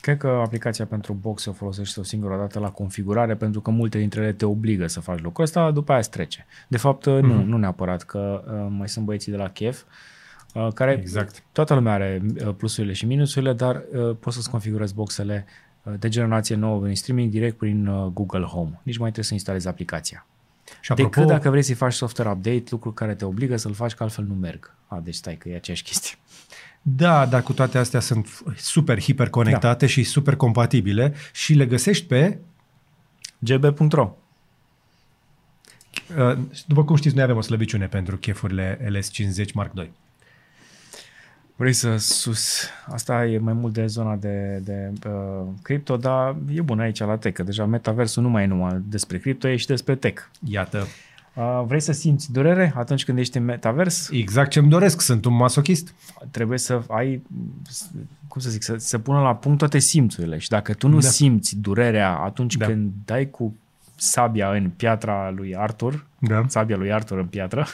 Cred că aplicația pentru box o folosești o singură dată la configurare pentru că multe dintre ele te obligă să faci lucrul ăsta, după aia trece. De fapt, mm-hmm. nu, mhm. nu neapărat, că uh, mai sunt băieții de la Chef Uh, care exact. toată lumea are uh, plusurile și minusurile, dar uh, poți să-ți configurezi boxele de generație nouă în streaming direct prin Google Home. Nici mai trebuie să instalezi aplicația. Și apropo, Decât dacă vrei să-i faci software update, lucruri care te obligă să-l faci, că altfel nu merg. A, deci stai că e aceeași chestie. Da, dar cu toate astea sunt super hiperconectate da. și super compatibile și le găsești pe gb.ro După cum știți, noi avem o slăbiciune pentru chefurile LS50 Mark II. Vrei să sus. Asta e mai mult de zona de, de uh, cripto, dar e bun aici la tech, că deja metaversul nu mai e numai despre cripto, e și despre tech. Iată. Uh, vrei să simți durere atunci când ești în metavers? Exact ce-mi doresc, sunt un masochist. Trebuie să ai, cum să zic, să, să pună la punct toate simțurile și dacă tu nu da. simți durerea atunci da. când dai cu sabia în piatra lui Arthur, da. sabia lui Arthur în piatră,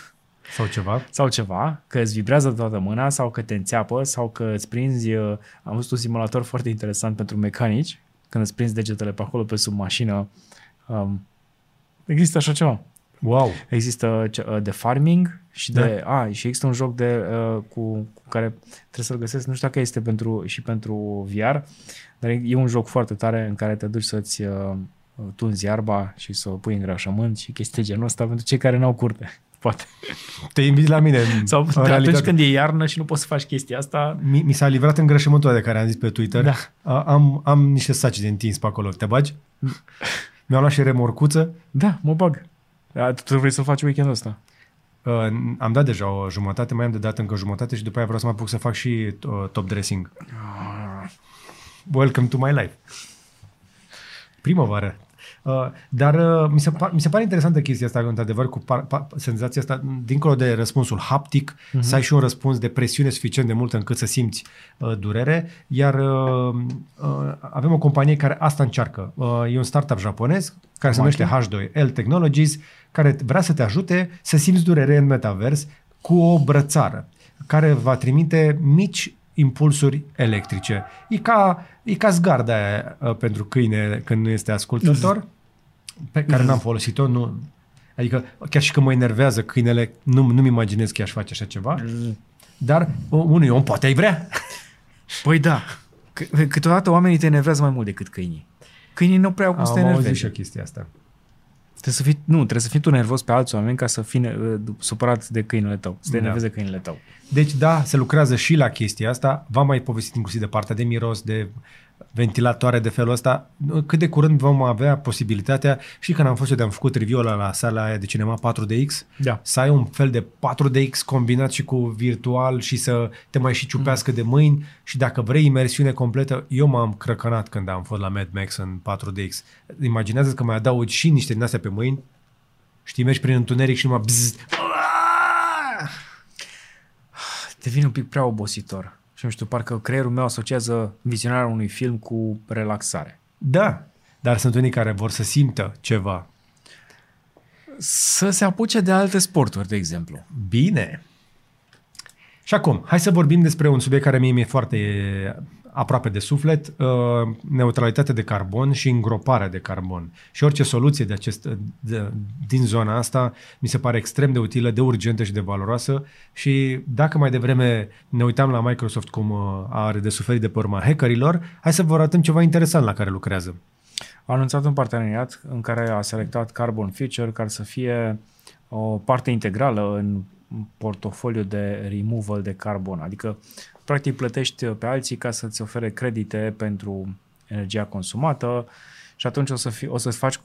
Sau ceva. Sau ceva, că îți vibrează toată mâna sau că te înțeapă sau că îți prinzi, uh, am văzut un simulator foarte interesant pentru mecanici, când îți prinzi degetele pe acolo pe sub mașină. Um, există așa ceva. Wow. Există uh, de farming și de... Da. A, și există un joc de, uh, cu, cu care trebuie să-l găsesc, nu știu dacă este pentru, și pentru VR, dar e un joc foarte tare în care te duci să-ți uh, tunzi iarba și să o pui în grașământ și chestii genul ăsta pentru cei care n-au curte. Poate. Te invit la mine. Sau în atunci când e iarnă și nu poți să faci chestia asta. Mi, mi s-a livrat îngrășământul de care am zis pe Twitter. Da. Am, am niște saci de întins pe acolo. Te bagi? Mi-au luat și remorcuță. Da, mă bag. Tu vrei să faci weekendul ăsta? Uh, am dat deja o jumătate, mai am de dat încă o jumătate și după aia vreau să mă apuc să fac și uh, top dressing. Ah. Welcome to my life. Primăvară. Uh, dar uh, mi, se par, mi se pare interesantă chestia asta, într-adevăr, cu par, par, senzația asta, dincolo de răspunsul haptic, uh-huh. să ai și un răspuns de presiune suficient de mult încât să simți uh, durere, iar uh, uh, avem o companie care asta încearcă. Uh, e un startup japonez care se numește H2L Technologies, care vrea să te ajute să simți durere în metavers cu o brățară care va trimite mici impulsuri electrice. E ca, e ca zgarda aia uh, pentru câine când nu este ascultător, pe care n-am folosit-o. Nu, adică chiar și când mă enervează câinele, nu, nu-mi imaginez că aș face așa ceva. Dar unui om poate ai vrea. Păi da. C- câteodată oamenii te enervează mai mult decât câinii. Câinii nu prea au cum să te enerveze. și chestia asta. Trebuie să fii, nu, trebuie să fii tu nervos pe alți oameni ca să fii uh, supărat de câinele tău, să te da. enerveze câinele tău. Deci da, se lucrează și la chestia asta. V-am mai povestit inclusiv de partea de miros, de ventilatoare de felul ăsta. Cât de curând vom avea posibilitatea, și când am fost eu de-am făcut review la, la sala aia de cinema 4DX, da. să ai un fel de 4DX combinat și cu virtual și să te mai și ciupească mm. de mâini și dacă vrei imersiune completă, eu m-am crăcănat când am fost la Mad Max în 4DX. Imaginează că mai adaugi și niște din astea pe mâini, știi, mergi prin întuneric și numai bzz, devine un pic prea obositor. Și nu știu, parcă creierul meu asociază vizionarea unui film cu relaxare. Da, dar sunt unii care vor să simtă ceva. Să se apuce de alte sporturi, de exemplu. Bine. Și acum, hai să vorbim despre un subiect care mie mi-e foarte aproape de suflet, uh, neutralitatea de carbon și îngroparea de carbon. Și orice soluție de acest, de, din zona asta mi se pare extrem de utilă, de urgentă și de valoroasă și dacă mai devreme ne uitam la Microsoft cum uh, are de suferit de pe urma hackerilor, hai să vă arătăm ceva interesant la care lucrează. A anunțat un parteneriat în care a selectat Carbon Future care să fie o parte integrală în portofoliu de removal de carbon, adică practic plătești pe alții ca să-ți ofere credite pentru energia consumată și atunci o, să fi, o să-ți faci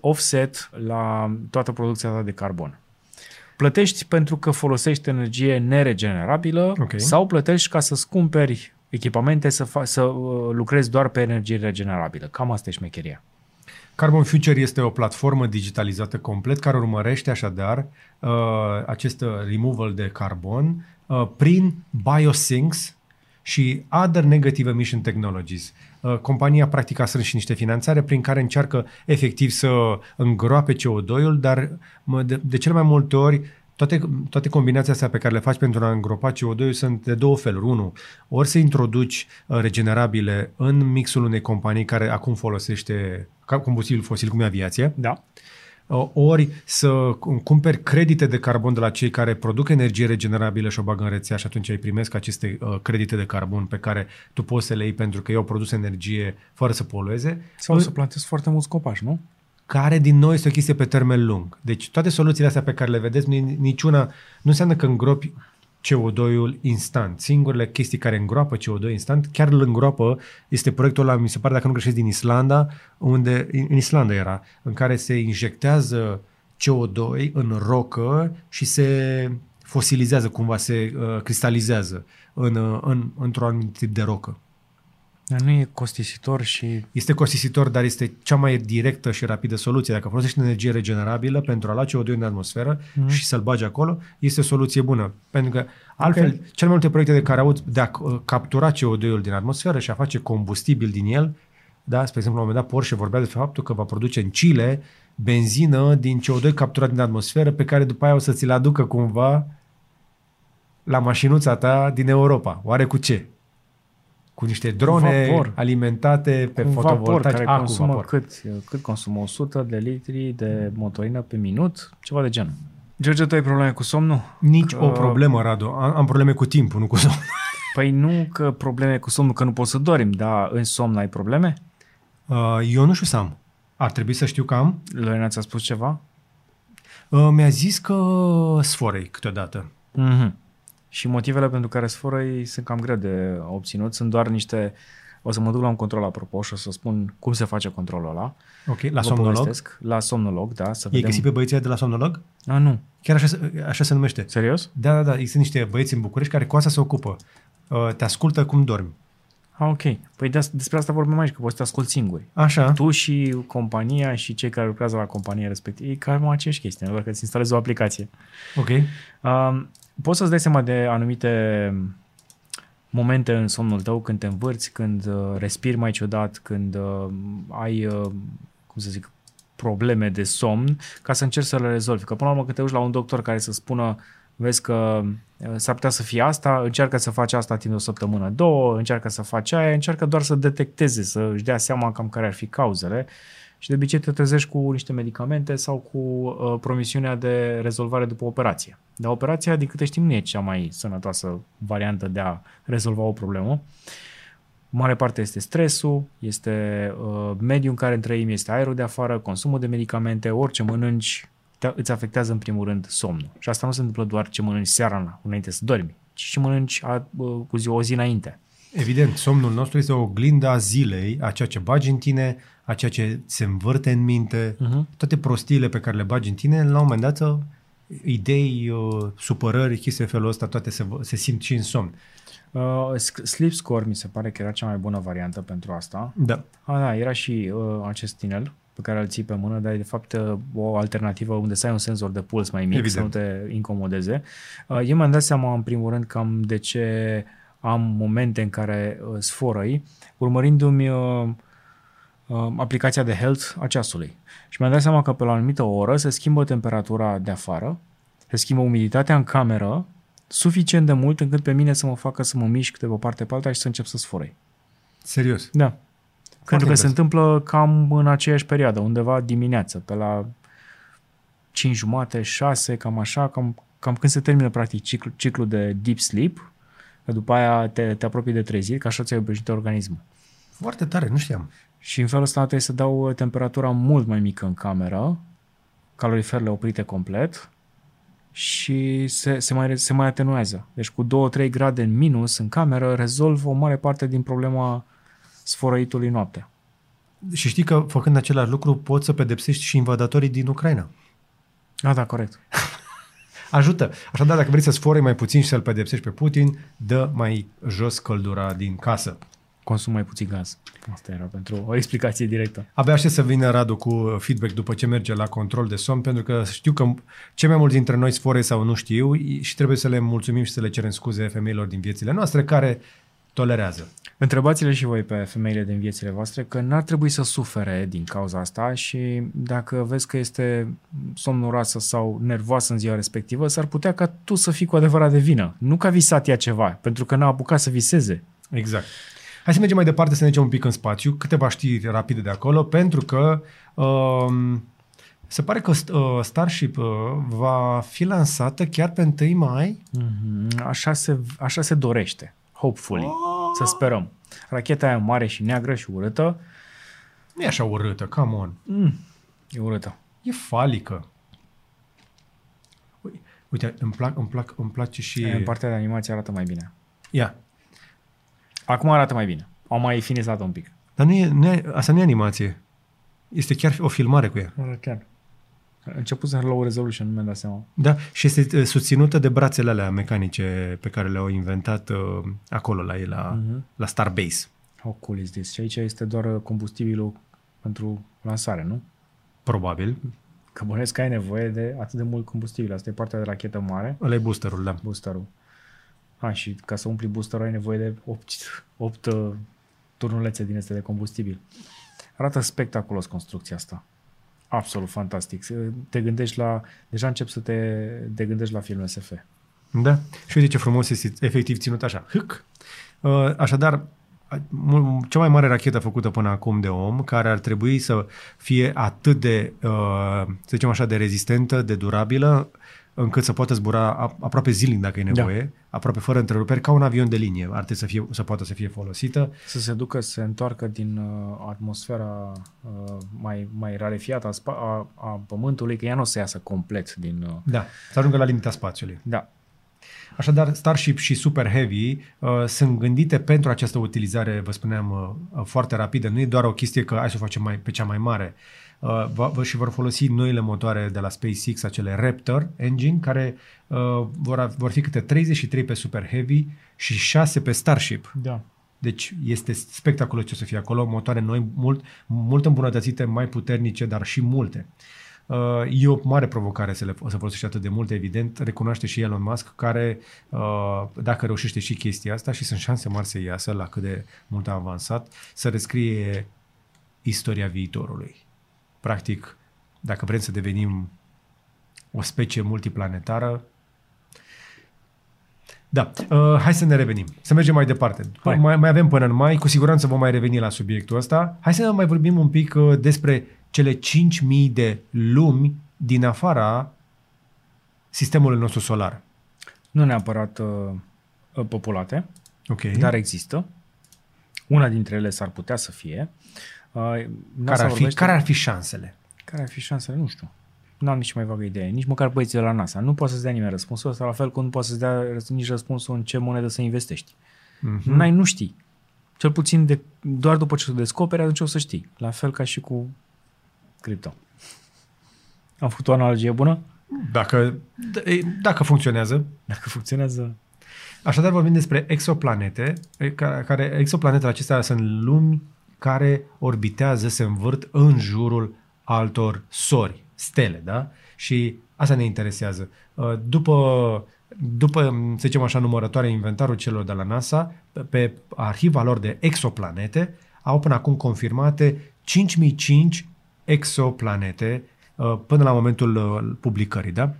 offset la toată producția ta de carbon. Plătești pentru că folosești energie neregenerabilă okay. sau plătești ca să-ți cumperi echipamente să, fa- să uh, lucrezi doar pe energie regenerabilă. Cam asta e șmecheria. Carbon Future este o platformă digitalizată complet care urmărește așadar uh, acest removal de carbon uh, prin biosinks și other negative emission technologies. Uh, compania practic a strâns și niște finanțare prin care încearcă efectiv să îngroape CO2-ul, dar de, de cel mai multe ori toate, toate combinațiile astea pe care le faci pentru a îngropa CO2 sunt de două feluri. Unu, ori să introduci uh, regenerabile în mixul unei companii care acum folosește combustibil fosil, cum e aviația. Da. Uh, ori să cumperi credite de carbon de la cei care produc energie regenerabilă și o bagă în rețea și atunci ai primesc aceste uh, credite de carbon pe care tu poți să le iei pentru că ei au produs energie fără să polueze. Sau în... să plantezi foarte mulți copaci, nu? care din nou este o chestie pe termen lung. Deci toate soluțiile astea pe care le vedeți, niciuna nu înseamnă că îngropi CO2-ul instant. Singurele chestii care îngroapă CO2 instant, chiar îl îngroapă, este proiectul ăla, mi se pare, dacă nu greșesc, din Islanda, unde, în Islanda era, în care se injectează CO2 în rocă și se fosilizează, cumva se uh, cristalizează în, uh, în, într-un anumit tip de rocă. Dar nu e costisitor și... Este costisitor, dar este cea mai directă și rapidă soluție. Dacă folosești energie regenerabilă pentru a lua CO2 în atmosferă mm-hmm. și să-l bagi acolo, este o soluție bună. Pentru că altfel, okay. cele mai multe proiecte de care aud de a uh, captura CO2-ul din atmosferă și a face combustibil din el, da, spre exemplu, la un moment dat Porsche vorbea despre faptul că va produce în Chile benzină din CO2 capturat din atmosferă pe care după aia o să ți-l aducă cumva la mașinuța ta din Europa. Oare cu ce? Cu niște drone vapor. alimentate pe un vapor fotovoltaici. care Ah, cu consumă vapor. cât, cât consumă 100 de litri de motorină pe minut, ceva de genul. George, tu ai probleme cu somnul? Nici Că- o problemă, Radu. Am, am probleme cu timpul, nu cu somn. Păi nu că probleme cu somnul, că nu poți să dormi, dar în somn ai probleme? Uh, eu nu știu să am. Ar trebui să știu că am. Lorena ți-a spus ceva? Uh, mi-a zis că sforei câteodată. Mm-hmm. Și motivele pentru care sforăi sunt cam greu de obținut, sunt doar niște... O să mă duc la un control apropo și o să spun cum se face controlul ăla. Ok, la Vă somnolog. povestesc. La somnolog, da, să Ei vedem. găsit pe băieții de la somnolog? A, nu. Chiar așa, se- așa se numește. Serios? Da, da, da. Există niște băieți în București care cu asta se ocupă. Uh, te ascultă cum dormi. A, ok. Păi de, despre asta vorbim aici, că poți să te asculti singuri. Așa. Tu și compania și cei care lucrează la compania respectivă, e cam aceeași chestie, doar că îți instalezi o aplicație. Ok. Um, poți să-ți dai seama de anumite momente în somnul tău când te învârți, când uh, respiri mai ciudat, când uh, ai, uh, cum să zic, probleme de somn, ca să încerci să le rezolvi. Că până la urmă când te duci la un doctor care să spună vezi că uh, s-ar putea să fie asta, încearcă să faci asta timp de o săptămână, două, încearcă să faci aia, încearcă doar să detecteze, să își dea seama cam care ar fi cauzele și de obicei te trezești cu niște medicamente sau cu uh, promisiunea de rezolvare după operație. Dar operația, din câte știm, nu e cea mai sănătoasă variantă de a rezolva o problemă. Mare parte este stresul, este uh, mediul în care trăim, este aerul de afară, consumul de medicamente, orice mănânci te, îți afectează în primul rând somnul. Și asta nu se întâmplă doar ce mănânci seara înainte să dormi, ci și mănânci a, uh, cu zi, o zi înainte. Evident, somnul nostru este o oglindă a zilei, a ceea ce bagi în tine, a ceea ce se învârte în minte, Uh-huh. toate prostiile pe care le bagi în tine, la un moment dat, uh, idei, uh, supărări, chestii de felul ăsta, toate se, vă- se simt și în somn. Uh, Sc- Sleep Score mi se pare că era cea mai bună variantă pentru asta. Da. A, da, era și uh, acest tinel pe care îl ții pe mână, dar e de fapt uh, o alternativă unde să ai un senzor de puls mai mic, Evident. să nu te incomodeze. Uh, eu mi-am dat seama în primul rând cam de ce am momente în care uh, sforăi, urmărindu-mi uh, uh, aplicația de health a ceasului. Și mi-am dat seama că pe la o anumită oră se schimbă temperatura de afară, se schimbă umiditatea în cameră, suficient de mult încât pe mine să mă facă să mă mișc de pe o parte pe alta și să încep să sforăi. Serios. Da. Pentru că se interesant. întâmplă cam în aceeași perioadă, undeva dimineață, pe la 5 jumate, 6, cam așa, cam, cam când se termină practic ciclu, ciclul de deep sleep, că după aia te, te apropii de trezit, că așa ți-ai obișnuit organismul. Foarte tare, nu știam. Și în felul ăsta trebuie să dau temperatura mult mai mică în cameră, caloriferele oprite complet și se, se, mai, se mai atenuează. Deci cu 2-3 grade în minus în cameră rezolv o mare parte din problema sfărăitului noaptea. Și știi că făcând același lucru poți să pedepsești și invadatorii din Ucraina. Ah, da, corect. Ajută. Așadar, dacă vrei să sforei mai puțin și să-l pedepsești pe Putin, dă mai jos căldura din casă. Consum mai puțin gaz. Asta era pentru o explicație directă. Abia aștept să vină Radu cu feedback după ce merge la control de somn, pentru că știu că cei mai mulți dintre noi sfore sau nu știu și trebuie să le mulțumim și să le cerem scuze femeilor din viețile noastre care tolerează. Întrebați-le și voi pe femeile din viețile voastre că n-ar trebui să sufere din cauza asta și dacă vezi că este somnoroasă sau nervoasă în ziua respectivă, s-ar putea ca tu să fii cu adevărat de vină. Nu că a visat ea ceva, pentru că n-a apucat să viseze. Exact. Hai să mergem mai departe, să ne ducem un pic în spațiu, câteva știri rapide de acolo, pentru că um, se pare că uh, Starship uh, va fi lansată chiar pe 1 mai. Mm-hmm. Așa, se, așa se dorește. Hopefully. Să sperăm. Racheta aia mare și neagră și urâtă. Nu e așa urâtă, come on. Mm, e urâtă. E falică. Ui- Uite, îmi, plac, îmi, plac, îmi place și... E... În partea de animație arată mai bine. Ia. Acum arată mai bine. Au mai finisat un pic. Dar nu e, nu e, asta nu e animație. Este chiar o filmare cu ea. Chiar. A început să low resolution, nu mi-am dat seama. Da, și este uh, susținută de brațele alea mecanice pe care le-au inventat uh, acolo la ei, la, Mhm. la Starbase. How cool is this? Și aici este doar uh, combustibilul pentru lansare, nu? Probabil. Că bănesc că ai nevoie de atât de mult combustibil. Asta e partea de rachetă mare, Ăla e boosterul, da. boosterul. A, și ca să umpli boosterul ai nevoie de 8, 8 turnulețe din este de combustibil. Arată spectaculos construcția asta. Absolut fantastic. Te gândești la... Deja încep să te, te gândești la filme SF. Da. Și uite ce frumos este efectiv ținut așa. Hâc. Uh, așadar, cea mai mare rachetă făcută până acum de om, care ar trebui să fie atât de, uh, să zicem așa, de rezistentă, de durabilă, încât să poată zbura aproape zilnic dacă e da. nevoie, da. aproape fără întreruperi, ca un avion de linie, ar trebui să, fie, să poată să fie folosită. Să se ducă, să se întoarcă din uh, atmosfera uh, mai, mai rarefiată a, spa- a, a Pământului, că ea nu o să iasă complet din... Uh... Da, să ajungă la limita spațiului. Da. Așadar, Starship și Super Heavy uh, sunt gândite pentru această utilizare, vă spuneam, uh, foarte rapidă. Nu e doar o chestie că hai să o facem mai, pe cea mai mare. Uh, va, și vor folosi noile motoare de la SpaceX, acele Raptor engine, care uh, vor, vor fi câte 33 pe Super Heavy și 6 pe Starship. Da. Deci este spectaculos ce o să fie acolo, motoare noi, mult, mult îmbunătățite, mai puternice, dar și multe. Uh, e o mare provocare să le să folosești atât de mult, evident, recunoaște și Elon Musk, care uh, dacă reușește și chestia asta și sunt șanse mari să iasă la cât de mult a avansat, să rescrie istoria viitorului. Practic, dacă vrem să devenim o specie multiplanetară, da, uh, hai să ne revenim. Să mergem mai departe. Hai. Mai, mai avem până în mai, cu siguranță vom mai reveni la subiectul ăsta. Hai să mai vorbim un pic uh, despre cele 5.000 de lumi din afara sistemului nostru solar. Nu neapărat uh, populate, okay. dar există. Una dintre ele s-ar putea să fie. Uh, care, ar fi, vorbește... care ar fi șansele? Care ar fi șansele? Nu știu. Nu am nici mai vagă idee. Nici măcar băieții de la NASA. Nu poate să-ți dea nimeni răspunsul ăsta, la fel cum nu poate să-ți dea nici răspunsul în ce monedă să investești. Mm-hmm. N-ai, nu știi. Cel puțin de, doar după ce o descoperi, atunci o să știi. La fel ca și cu cripto. Am făcut o analogie bună? Dacă, dacă funcționează. Dacă funcționează. Așadar vorbim despre exoplanete, care, care exoplanetele acestea sunt lumi care orbitează, se învârt în jurul altor sori, stele, da? Și asta ne interesează. Uh, după, după să zicem așa, numărătoarea inventarul celor de la NASA, pe arhiva lor de exoplanete, au până acum confirmate 5005 exoplanete uh, până la momentul uh, publicării, da?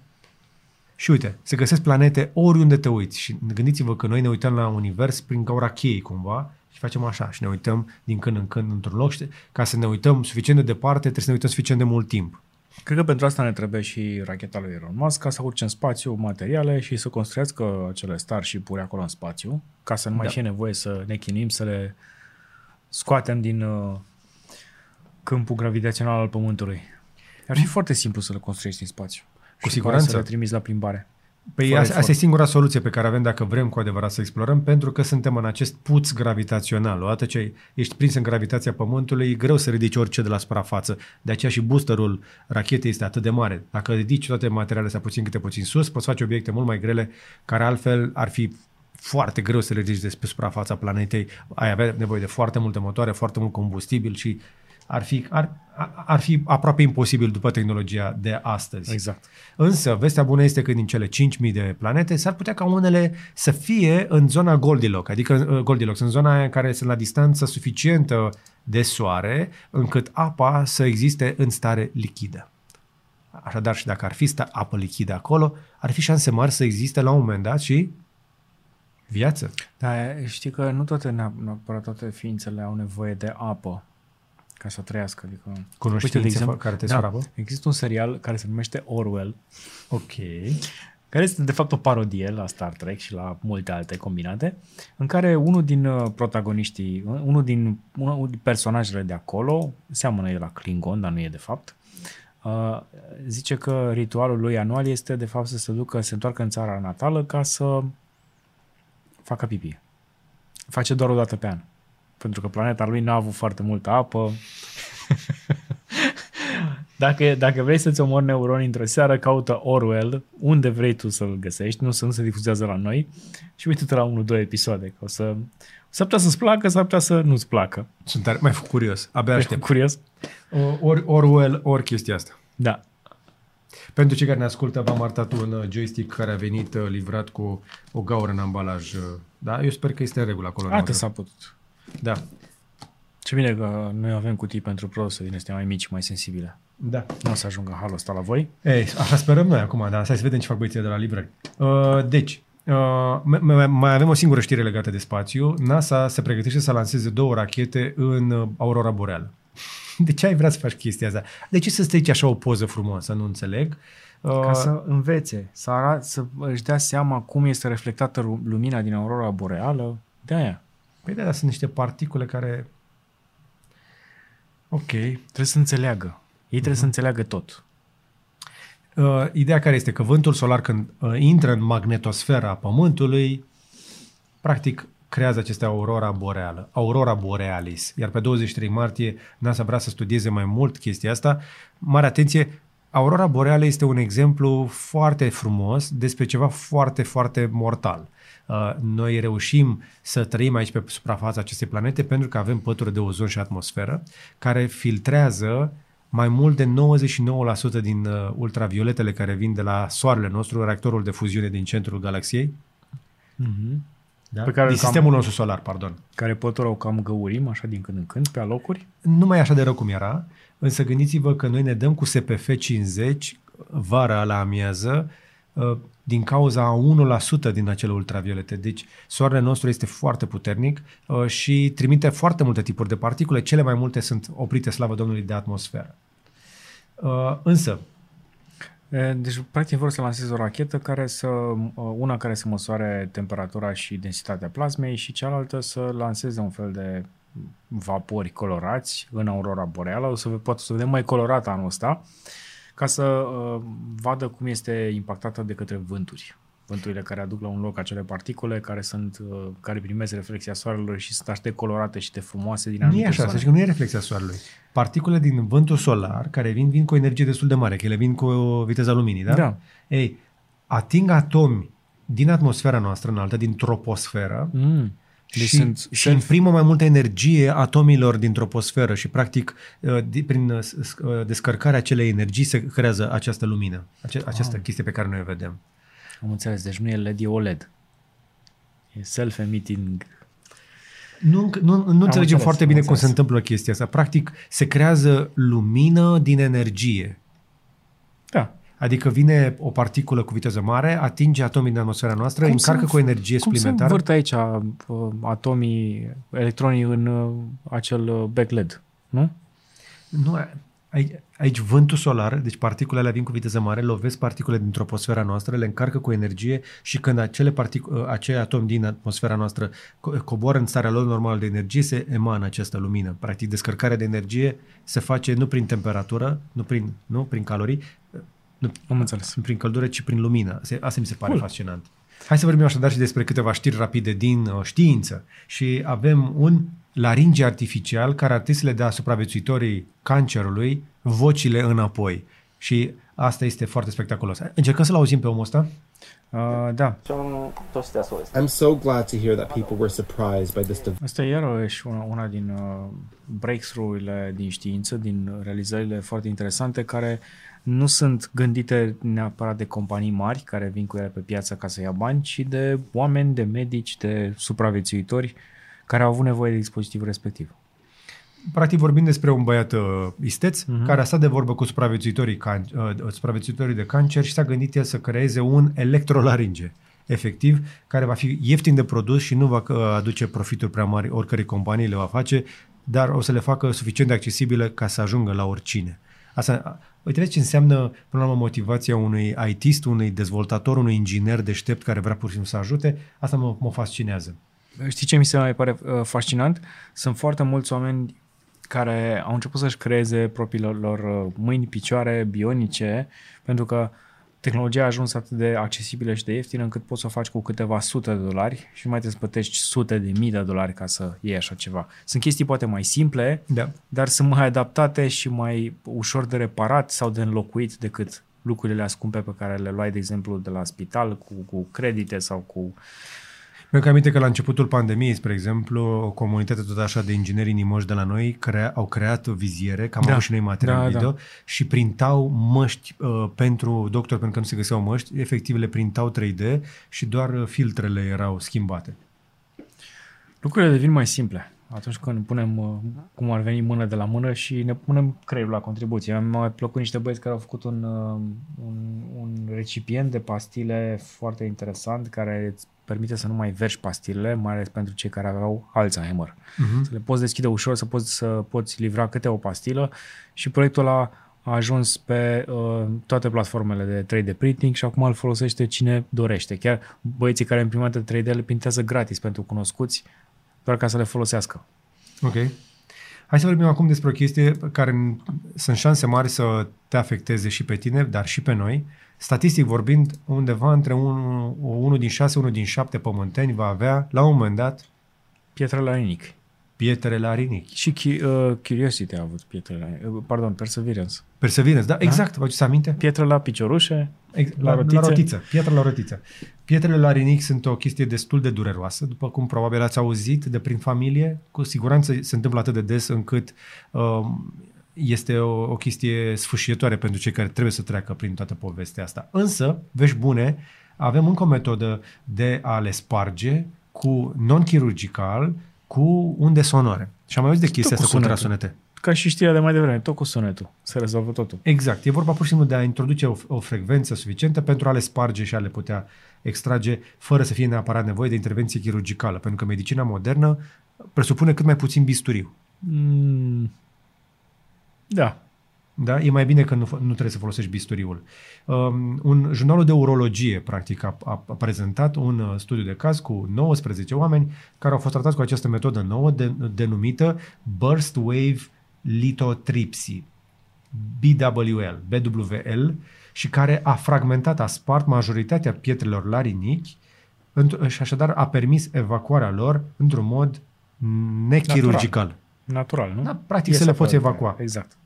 Și uite, se găsesc planete oriunde te uiți și gândiți-vă că noi ne uităm la univers prin gaura cheii cumva și facem așa și ne uităm din când în când într-un loc și ca să ne uităm suficient de departe trebuie să ne uităm suficient de mult timp. Cred că pentru asta ne trebuie și racheta lui Elon Musk ca să urce în spațiu materiale și să construiască acele Starship-uri acolo în spațiu, ca să nu mai da. fie nevoie să ne chinim să le scoatem din uh, câmpul gravitațional al Pământului. Ar fi foarte simplu să le construiești în spațiu. Cu siguranță. Să le trimiți la plimbare. Păi asta, asta e singura soluție pe care avem dacă vrem cu adevărat să explorăm, pentru că suntem în acest puț gravitațional. Odată ce ești prins în gravitația Pământului, e greu să ridici orice de la suprafață. De aceea și boosterul rachetei este atât de mare. Dacă ridici toate materialele astea puțin câte puțin sus, poți face obiecte mult mai grele, care altfel ar fi foarte greu să le ridici despre suprafața planetei. Ai avea nevoie de foarte multe motoare, foarte mult combustibil și ar fi, ar, ar fi aproape imposibil după tehnologia de astăzi. Exact. Însă, vestea bună este că din cele 5.000 de planete s-ar putea ca unele să fie în zona Goldilocks, adică uh, Goldilocks, în zona aia care sunt la distanță suficientă de soare, încât apa să existe în stare lichidă. Așadar, și dacă ar fi sta- apă lichidă acolo, ar fi șanse mari să existe la un moment dat și viață. Da, știi că nu toate, neapărat toate ființele au nevoie de apă ca să trăiască. Adică, Cunoștințe uite, de exemplu, care te da, Există un serial care se numește Orwell. Ok. Care este de fapt o parodie la Star Trek și la multe alte combinate, în care unul din uh, protagoniștii, uh, unul din, unul din personajele de acolo, seamănă el la Klingon, dar nu e de fapt, uh, zice că ritualul lui anual este de fapt să se ducă, să se întoarcă în țara natală ca să facă pipi. Face doar o dată pe an pentru că planeta lui n-a avut foarte multă apă. dacă, dacă vrei să-ți omori neuronii într-o seară, caută Orwell, unde vrei tu să-l găsești, nu să nu se difuzează la noi și uite-te la unul, două episoade, că o să... S-ar putea să-ți placă, s-ar putea să nu-ți placă. Sunt tare, mai făcut curios, abia aștept. curios? Ori Orwell, ori chestia asta. Da. Pentru cei care ne ascultă, v-am arătat un uh, joystick care a venit uh, livrat cu o gaură în ambalaj. Uh, da? Eu sper că este în regulă acolo. Atât s-a putut. Da. Ce bine că noi avem cutii pentru produse din astea mai mici, mai sensibile. Da. Nu o să ajungă halul ăsta la voi? Ei, așa sperăm noi acum, dar hai să vedem ce fac băieții de la librări. Uh, deci, uh, mai avem o singură știre legată de spațiu. NASA se pregătește să lanseze două rachete în uh, aurora boreală. De ce ai vrea să faci chestia asta? De ce să strici așa o poză frumoasă? Nu înțeleg. Uh, Ca să învețe, să, arat, să își dea seama cum este reflectată lumina din aurora boreală. De aia. Păi da, sunt niște particule care... Ok. Trebuie să înțeleagă. Ei trebuie uh-huh. să înțeleagă tot. Uh, ideea care este că vântul solar când uh, intră în magnetosfera Pământului, practic creează aceste aurora boreală, aurora borealis. Iar pe 23 martie NASA vrea să studieze mai mult chestia asta. Mare atenție, aurora boreală este un exemplu foarte frumos despre ceva foarte, foarte mortal. Uh, noi reușim să trăim aici pe suprafața acestei planete pentru că avem pături de ozon și atmosferă care filtrează mai mult de 99% din uh, ultravioletele care vin de la soarele nostru, reactorul de fuziune din centrul galaxiei. Mm-hmm. Da? Pe care din sistemul cam, nostru solar, pardon. Care pătură o cam găurim, așa din când în când, pe alocuri? Nu mai e așa de rău cum era, însă gândiți-vă că noi ne dăm cu SPF 50 vara la amiază uh, din cauza a 1% din acele ultraviolete. Deci soarele nostru este foarte puternic uh, și trimite foarte multe tipuri de particule. Cele mai multe sunt oprite, slavă Domnului, de atmosferă. Uh, însă, deci, practic, vor să lanseze o rachetă care să, una care să măsoare temperatura și densitatea plasmei și cealaltă să lanseze un fel de vapori colorați în aurora boreală. O să poate să vedem mai colorat anul ăsta ca să uh, vadă cum este impactată de către vânturi. Vânturile care aduc la un loc acele particule care sunt uh, care primesc reflexia soarelui și sunt așa de colorate și de frumoase din anumite Nu e așa, să că nu e reflexia soarelui. Particule din vântul solar care vin, vin cu o energie destul de mare, că ele vin cu o viteza luminii, da? Da. Ei, ating atomi din atmosfera noastră înaltă, din troposferă, mm deci și, sunt și imprimă mai multă energie atomilor din troposferă și practic uh, prin uh, uh, descărcarea acelei energii se creează această lumină, ace- această ah. chestie pe care noi o vedem. Am înțeles, deci nu e LED, e OLED. E self-emitting. Nu, nu, nu înțelegem înțeles, foarte bine cum se întâmplă chestia asta. Practic se creează lumină din energie. Da. Adică vine o particulă cu viteză mare, atinge atomii din atmosfera noastră, cum încarcă cu energie cum suplimentară. Cum se aici uh, atomii, electronii în uh, acel uh, back LED, nu? Nu, aici, aici vântul solar, deci particulele vin cu viteză mare, lovesc particule din troposfera noastră, le încarcă cu energie și când acele, partic- acei atomi din atmosfera noastră coboară în starea lor normală de energie, se emană această lumină. Practic, descărcarea de energie se face nu prin temperatură, nu prin, nu, prin calorii, nu am înțeles. prin căldură, ci prin lumină. Asta mi se pare cool. fascinant. Hai să vorbim așadar și despre câteva știri rapide din uh, știință. Și avem un laringe artificial care ar trebui să le dea supraviețuitorii cancerului vocile înapoi. Și asta este foarte spectaculos. Încercăm să-l auzim pe omul ăsta? Uh, da. I'm so glad to hear that people were surprised by this. Asta e iarăși una, una din uh, breakthrough-urile din știință, din realizările foarte interesante care nu sunt gândite neapărat de companii mari care vin cu ele pe piață ca să ia bani, ci de oameni, de medici, de supraviețuitori care au avut nevoie de dispozitivul respectiv. Practic vorbim despre un băiat uh, isteț uh-huh. care a stat de vorbă cu supraviețuitorii, can, uh, supraviețuitorii de cancer și s-a gândit el să creeze un electrolaringe efectiv, care va fi ieftin de produs și nu va uh, aduce profituri prea mari oricărei companii le va face, dar o să le facă suficient de accesibile ca să ajungă la oricine. Asta, uite ce înseamnă, până la urmă, motivația unui ITist, unui dezvoltator, unui inginer deștept care vrea pur și simplu să ajute. Asta mă, mă fascinează. Știi ce mi se mai pare uh, fascinant? Sunt foarte mulți oameni care au început să-și creeze propriile lor uh, mâini, picioare bionice, pentru că uh, tehnologia a ajuns atât de accesibilă și de ieftină încât poți să o faci cu câteva sute de dolari și nu mai trebuie să plătești sute de mii de dolari ca să iei așa ceva. Sunt chestii poate mai simple, da. dar sunt mai adaptate și mai ușor de reparat sau de înlocuit decât lucrurile scumpe pe care le luai, de exemplu, de la spital cu, cu credite sau cu mi-am aminte că la începutul pandemiei, spre exemplu, o comunitate tot așa de ingineri inimoși de la noi crea, au creat viziere, cam da. avut și noi material da, video, da. și printau măști uh, pentru doctor, pentru că nu se găseau măști, efectiv le printau 3D și doar filtrele erau schimbate. Lucrurile devin mai simple. Atunci când punem, uh, cum ar veni, mână de la mână și ne punem creierul la contribuție. Mi-a mai plăcut niște băieți care au făcut un, uh, un, un recipient de pastile foarte interesant care îți permite să nu mai vergi pastilele, mai ales pentru cei care aveau Alzheimer. Uh-huh. Să le poți deschide ușor, să poți, să poți livra câte o pastilă și proiectul ăla a ajuns pe uh, toate platformele de 3D printing și acum îl folosește cine dorește. Chiar băieții care imprimentă 3D le pintează gratis pentru cunoscuți, doar ca să le folosească. Ok. Hai să vorbim acum despre o chestie care sunt șanse mari să te afecteze și pe tine, dar și pe noi. Statistic vorbind, undeva între unul, unul din șase, unul din șapte pământeni va avea, la un moment dat, pietre la rinic. Pietre la rinic. Și uh, Curiosity a avut pietre la rinic. Uh, pardon, Perseverance. Perseverance, da, da? exact, vă aduceți aminte? Pietre la piciorușe, Ex- la, la, rotițe. la rotiță. Pietre la rotiță. Pietrele la rinic sunt o chestie destul de dureroasă, după cum probabil ați auzit de prin familie. Cu siguranță se întâmplă atât de des încât uh, este o, o chestie sfârșietoare pentru cei care trebuie să treacă prin toată povestea asta. Însă, vești bune, avem încă o metodă de a le sparge cu non-chirurgical, cu unde sonore. Și am mai auzit de chestia asta cu ultrasunete. Ca și știrea de mai devreme, tot cu sunetul. Se rezolvă totul. Exact. E vorba pur și simplu de a introduce o, o frecvență suficientă pentru a le sparge și a le putea extrage fără să fie neapărat nevoie de intervenție chirurgicală. Pentru că medicina modernă presupune cât mai puțin bisturiu. Mm, da. Da? E mai bine că nu, nu trebuie să folosești bisturiul. Um, un jurnalul de urologie, practic, a, a, a prezentat un uh, studiu de caz cu 19 oameni care au fost tratați cu această metodă nouă de, denumită Burst Wave Lithotripsy, BWL, BWL, și care a fragmentat, a spart majoritatea pietrelor la rinichi și așadar a permis evacuarea lor într-un mod nechirurgical. Natural, Natural nu? Da, practic să le poți evacua. Exact.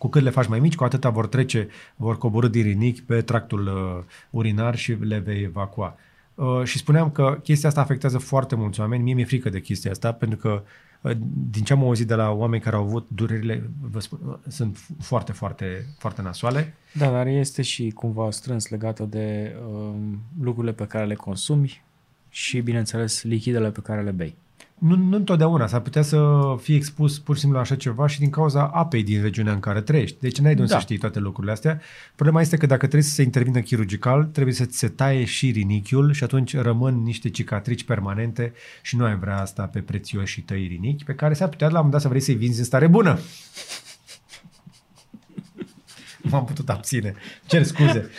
Cu cât le faci mai mici, cu atâta vor trece, vor coborâ din rinichi pe tractul uh, urinar și le vei evacua. Uh, și spuneam că chestia asta afectează foarte mulți oameni. Mie mi-e frică de chestia asta, pentru că uh, din ce am auzit de la oameni care au avut durerile, vă spun, uh, sunt foarte, foarte, foarte nasoale. Da, dar este și cumva strâns legată de uh, lucrurile pe care le consumi și, bineînțeles, lichidele pe care le bei nu, nu întotdeauna. S-ar putea să fii expus pur și simplu la așa ceva și din cauza apei din regiunea în care trăiești. Deci n-ai de unde da. să știi toate lucrurile astea. Problema este că dacă trebuie să se intervină chirurgical, trebuie să ți se taie și rinichiul și atunci rămân niște cicatrici permanente și nu ai vrea asta pe prețioși tăi rinichi, pe care s-ar putea la un moment dat să vrei să-i vinzi în stare bună. M-am putut abține. Cer scuze.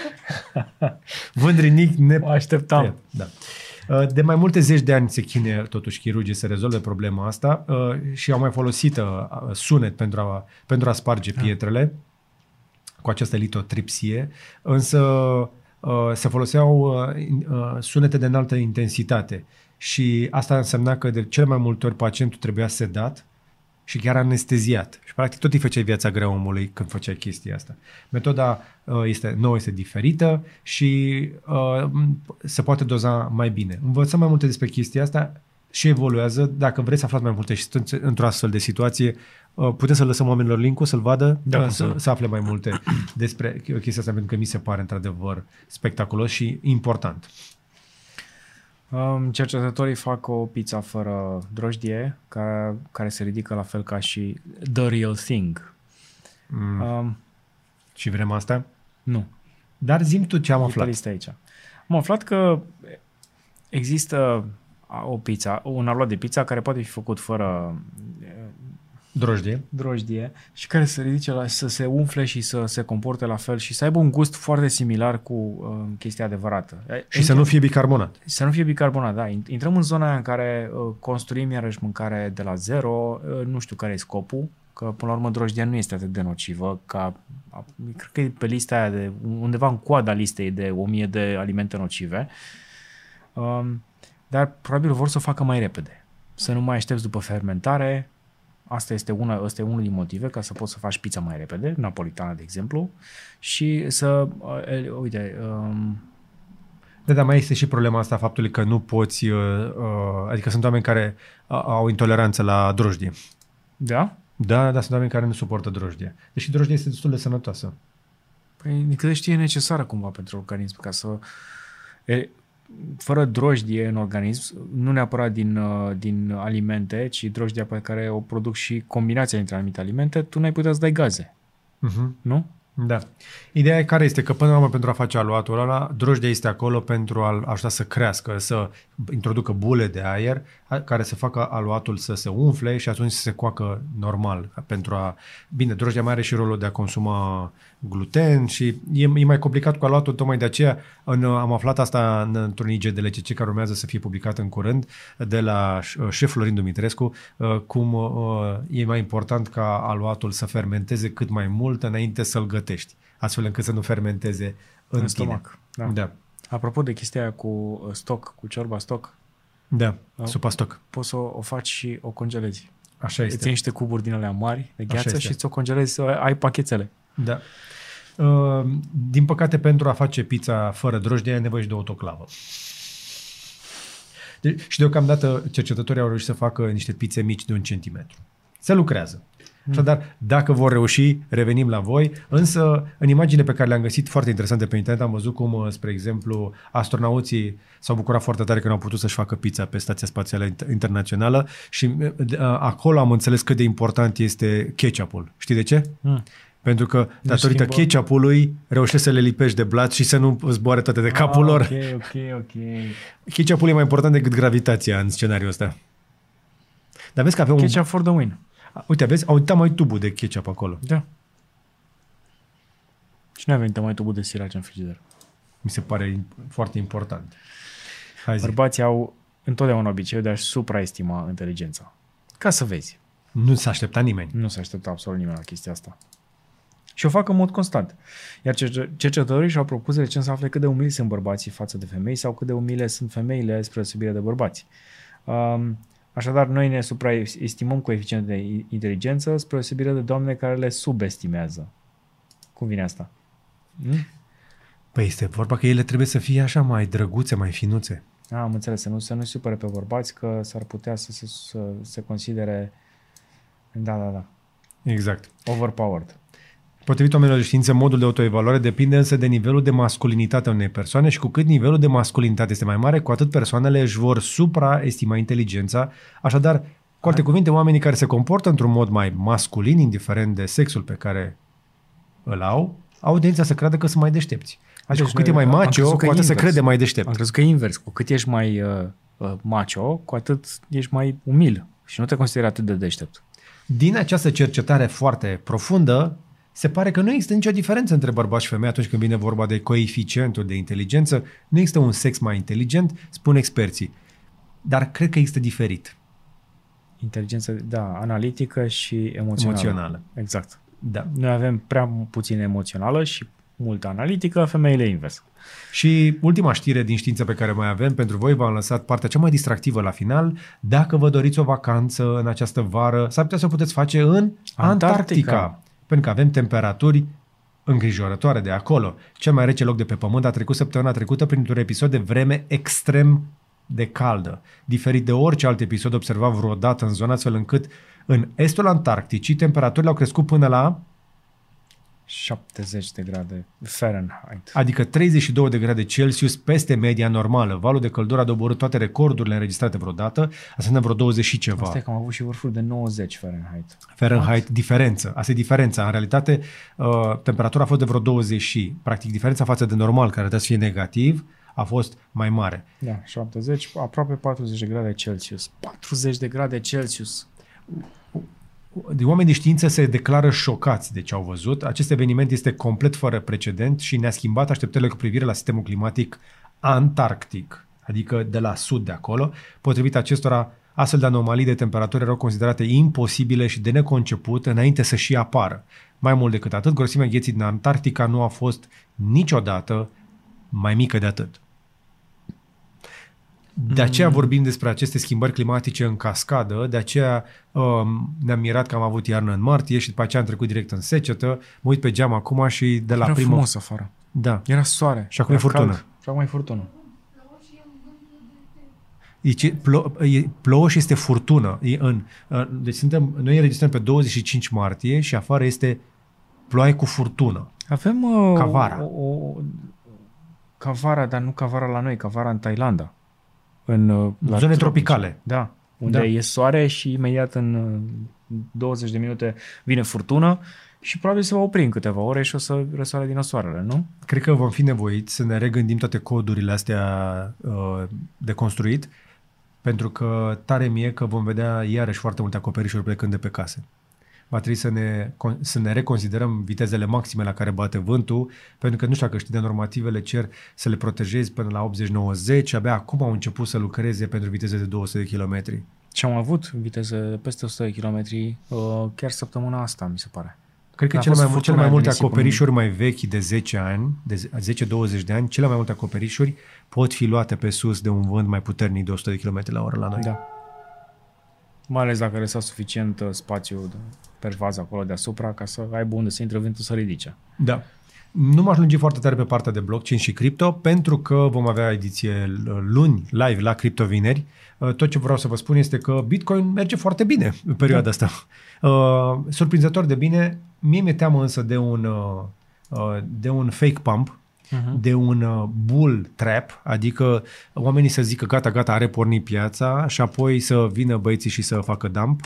Vând rinichi ne... Așteptam. Da. Uh, de mai multe zeci de ani se chinuie totuși chirurgii să rezolve problema asta uh, și au mai folosit uh, sunet pentru a, pentru a sparge da. pietrele cu această litotripsie, însă se foloseau sunete de înaltă intensitate și asta însemna că de cele mai multe ori pacientul trebuia sedat și chiar anesteziat. Și practic tot îi făceai viața grea omului când făceai chestia asta. Metoda uh, este nouă, este diferită și uh, se poate doza mai bine. Învățăm mai multe despre chestia asta și evoluează. Dacă vreți să aflați mai multe și sunteți într-o astfel de situație, uh, putem să lăsăm oamenilor link să-l vadă, da, uh, să, să afle mai multe despre chestia asta, pentru că mi se pare într-adevăr spectaculos și important. Um, cercetătorii fac o pizza fără drojdie, care, care se ridică la fel ca și The Real Thing. Mm. Um, și vrem asta? Nu. Dar zim tu ce am aflat. Este aici. Am aflat că există o pizza, un aluat de pizza care poate fi făcut fără Drojdie. Drojdie și care să ridice la, să se umfle și să se comporte la fel și să aibă un gust foarte similar cu uh, chestia adevărată. Și Intrăm, să nu fie bicarbonat. Să nu fie bicarbonat, da. Intrăm în zona în care uh, construim iarăși mâncare de la zero, uh, nu știu care e scopul, că până la urmă drojdia nu este atât de nocivă ca, cred că e pe lista aia de, undeva în coada listei de 1000 de alimente nocive, um, dar probabil vor să o facă mai repede. Să nu mai aștepți după fermentare, Asta este, una, asta e unul din motive ca să poți să faci pizza mai repede, napolitana, de exemplu, și să, uh, uite... Um, da, dar mai este și problema asta faptului că nu poți, uh, uh, adică sunt oameni care au intoleranță la drojdie. Da? Da, dar sunt oameni care nu suportă drojdie. Deși drojdie este destul de sănătoasă. Păi, de câte știe, e necesară cumva pentru organism ca să... E, fără drojdie în organism, nu neapărat din, uh, din alimente, ci drojdia pe care o produc și combinația dintre anumite alimente, tu n-ai putea să dai gaze. Uh-huh. Nu? Da. Ideea e care este că până la urmă pentru a face aluatul ăla, drojdia este acolo pentru a ajuta să crească, să introducă bule de aer care să facă aluatul să se umfle și atunci să se coacă normal. Pentru a... Bine, drojdia mai are și rolul de a consuma gluten și e, e mai complicat cu aluatul, tocmai de aceea în, am aflat asta în, într-un IGDLCC care urmează să fie publicat în curând de la șef Florin Dumitrescu, uh, cum uh, e mai important ca aluatul să fermenteze cât mai mult înainte să-l gătești, astfel încât să nu fermenteze în, în stomac. Da. da. Apropo de chestia aia cu uh, stoc, cu ciorba stoc, da, uh, supa stoc. Poți să o, o faci și o congelezi. Așa este. Îți iei niște cuburi din alea mari de gheață și ți-o congelezi să ai pachetele. Da. Uh, din păcate, pentru a face pizza fără drojdie, ai nevoie și de autoclavă. De- și deocamdată cercetătorii au reușit să facă niște pizze mici de un centimetru. Se lucrează. Așadar, dacă vor reuși, revenim la voi. Însă, în imagine pe care le-am găsit foarte interesante pe internet, am văzut cum, spre exemplu, astronauții s-au bucurat foarte tare că nu au putut să-și facă pizza pe Stația Spațială Internațională și acolo am înțeles cât de important este ketchup-ul. Știi de ce? Mm. Pentru că, datorită schimbă. ketchup-ului, reușești să le lipești de blat și să nu zboare toate de ah, capul lor. Ok, ok, ok. Ketchup-ul e mai important decât gravitația în scenariul ăsta. Dar vezi că avem Ketchup un... for the win. Uite, vezi, au uitat mai tubul de ketchup acolo. Da. Și nu venit mai tubul de sirace în frigider. Mi se pare foarte important. Hai zi. Bărbații au întotdeauna obiceiul de a-și supraestima inteligența. Ca să vezi. Nu s-a așteptat nimeni. Nu s-a așteptat absolut nimeni la chestia asta. Și o fac în mod constant. Iar cercetătorii și-au propus recent să afle cât de umili sunt bărbații față de femei sau cât de umile sunt femeile spre osebire de bărbați. Um, Așadar, noi ne supraestimăm coeficientul de inteligență spre osebire de doamne care le subestimează. Cum vine asta? Hmm? Păi este vorba că ele trebuie să fie așa mai drăguțe, mai finuțe. A, am înțeles, să nu se nu supere pe bărbați că s-ar putea să se, să se considere da, da, da. Exact. Overpowered. Potrivit oamenilor de știință, modul de autoevaluare depinde însă de nivelul de masculinitate a unei persoane și cu cât nivelul de masculinitate este mai mare, cu atât persoanele își vor supraestima inteligența. Așadar, cu alte cuvinte, oamenii care se comportă într-un mod mai masculin, indiferent de sexul pe care îl au, au tendința să creadă că sunt mai deștepți. Deci, cu cât e mai macho, cu atât se crede mai deștept. Am crezut că e invers. Cu cât ești mai uh, uh, macho, cu atât ești mai umil și nu te consideri atât de deștept. Din această cercetare foarte profundă, se pare că nu există nicio diferență între bărbați și femei atunci când vine vorba de coeficientul de inteligență. Nu există un sex mai inteligent, spun experții. Dar cred că există diferit. Inteligență, da, analitică și emoțională. Emoțională. Exact. Da. Noi avem prea puțin emoțională și multă analitică, femeile invers. Și ultima știre din știință pe care mai avem pentru voi, v-am lăsat partea cea mai distractivă la final. Dacă vă doriți o vacanță în această vară, s-ar putea să o puteți face în Antarctica. Antarctica pentru că avem temperaturi îngrijorătoare de acolo. Cel mai rece loc de pe Pământ a trecut săptămâna trecută printr-un episod de vreme extrem de caldă, diferit de orice alt episod observat vreodată în zona, astfel încât în estul Antarcticii temperaturile au crescut până la 70 de grade Fahrenheit. Adică 32 de grade Celsius peste media normală. Valul de căldură a doborât toate recordurile înregistrate vreodată. Asta înseamnă vreo 20 și ceva. Asta e că am avut și vârfuri de 90 Fahrenheit. Fahrenheit, What? diferență. Asta e diferența. În realitate, uh, temperatura a fost de vreo 20 și, practic, diferența față de normal, care trebuie să fie negativ, a fost mai mare. Da, 70, aproape 40 de grade Celsius. 40 de grade Celsius de oameni de știință se declară șocați de ce au văzut. Acest eveniment este complet fără precedent și ne-a schimbat așteptările cu privire la sistemul climatic antarctic, adică de la sud de acolo. Potrivit acestora, astfel de anomalii de temperatură erau considerate imposibile și de neconceput înainte să și apară. Mai mult decât atât, grosimea gheții din Antarctica nu a fost niciodată mai mică de atât. De aceea mm. vorbim despre aceste schimbări climatice în cascadă, de aceea um, ne-am mirat că am avut iarnă în martie și după aceea am trecut direct în secetă. Mă uit pe geam acum și de la Era primul... frumos afară. Da. Era soare. Și acum Era e furtună. Cald. Și acum e furtună. Deci plo, e, plouă și este furtună. E în, deci suntem, noi înregistrăm pe 25 martie și afară este ploaie cu furtună. Avem uh, ca vara. O, o, Ca vara, dar nu ca vara la noi, ca vara în Thailanda. În, uh, la Zone tropicale. Da, unde da. e soare și imediat în 20 uh, de minute vine furtună și probabil se va opri în câteva ore și o să răsoare din soarele, nu? Cred că vom fi nevoiți să ne regândim toate codurile astea uh, de construit, pentru că tare mie că vom vedea iarăși foarte multe acoperișuri plecând de pe case va trebui să ne, să ne reconsiderăm vitezele maxime la care bate vântul, pentru că nu știu dacă știi de normativele cer să le protejezi până la 80-90, abia acum au început să lucreze pentru viteze de 200 de km. Și am avut viteze peste 100 de km uh, chiar săptămâna asta, mi se pare. Cred că cele mai, cele mai multe acoperișuri mai vechi de 10 ani, de 10-20 de ani, cele mai multe acoperișuri pot fi luate pe sus de un vânt mai puternic de 100 de km la oră la noi. Da. Mai ales dacă lăsa suficient uh, spațiu pervază acolo deasupra ca să aibă unde să intre vântul să ridice. Da. Nu m-aș lungi foarte tare pe partea de blockchain și cripto, pentru că vom avea ediție luni live la Crypto Vineri. Uh, tot ce vreau să vă spun este că Bitcoin merge foarte bine în perioada asta. Uh, surprinzător de bine, mie mi-e teamă însă de un, de un fake pump, uh-huh. de un uh, bull trap, adică oamenii să zică gata, gata, are pornit piața și apoi să vină băieții și să facă dump,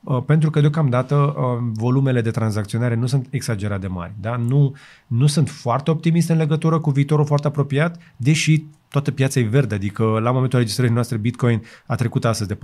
uh, pentru că deocamdată uh, volumele de tranzacționare nu sunt exagerat de mari. Da? Nu, nu sunt foarte optimist în legătură cu viitorul foarte apropiat, deși toată piața e verde, adică la momentul registrării noastre Bitcoin a trecut astăzi de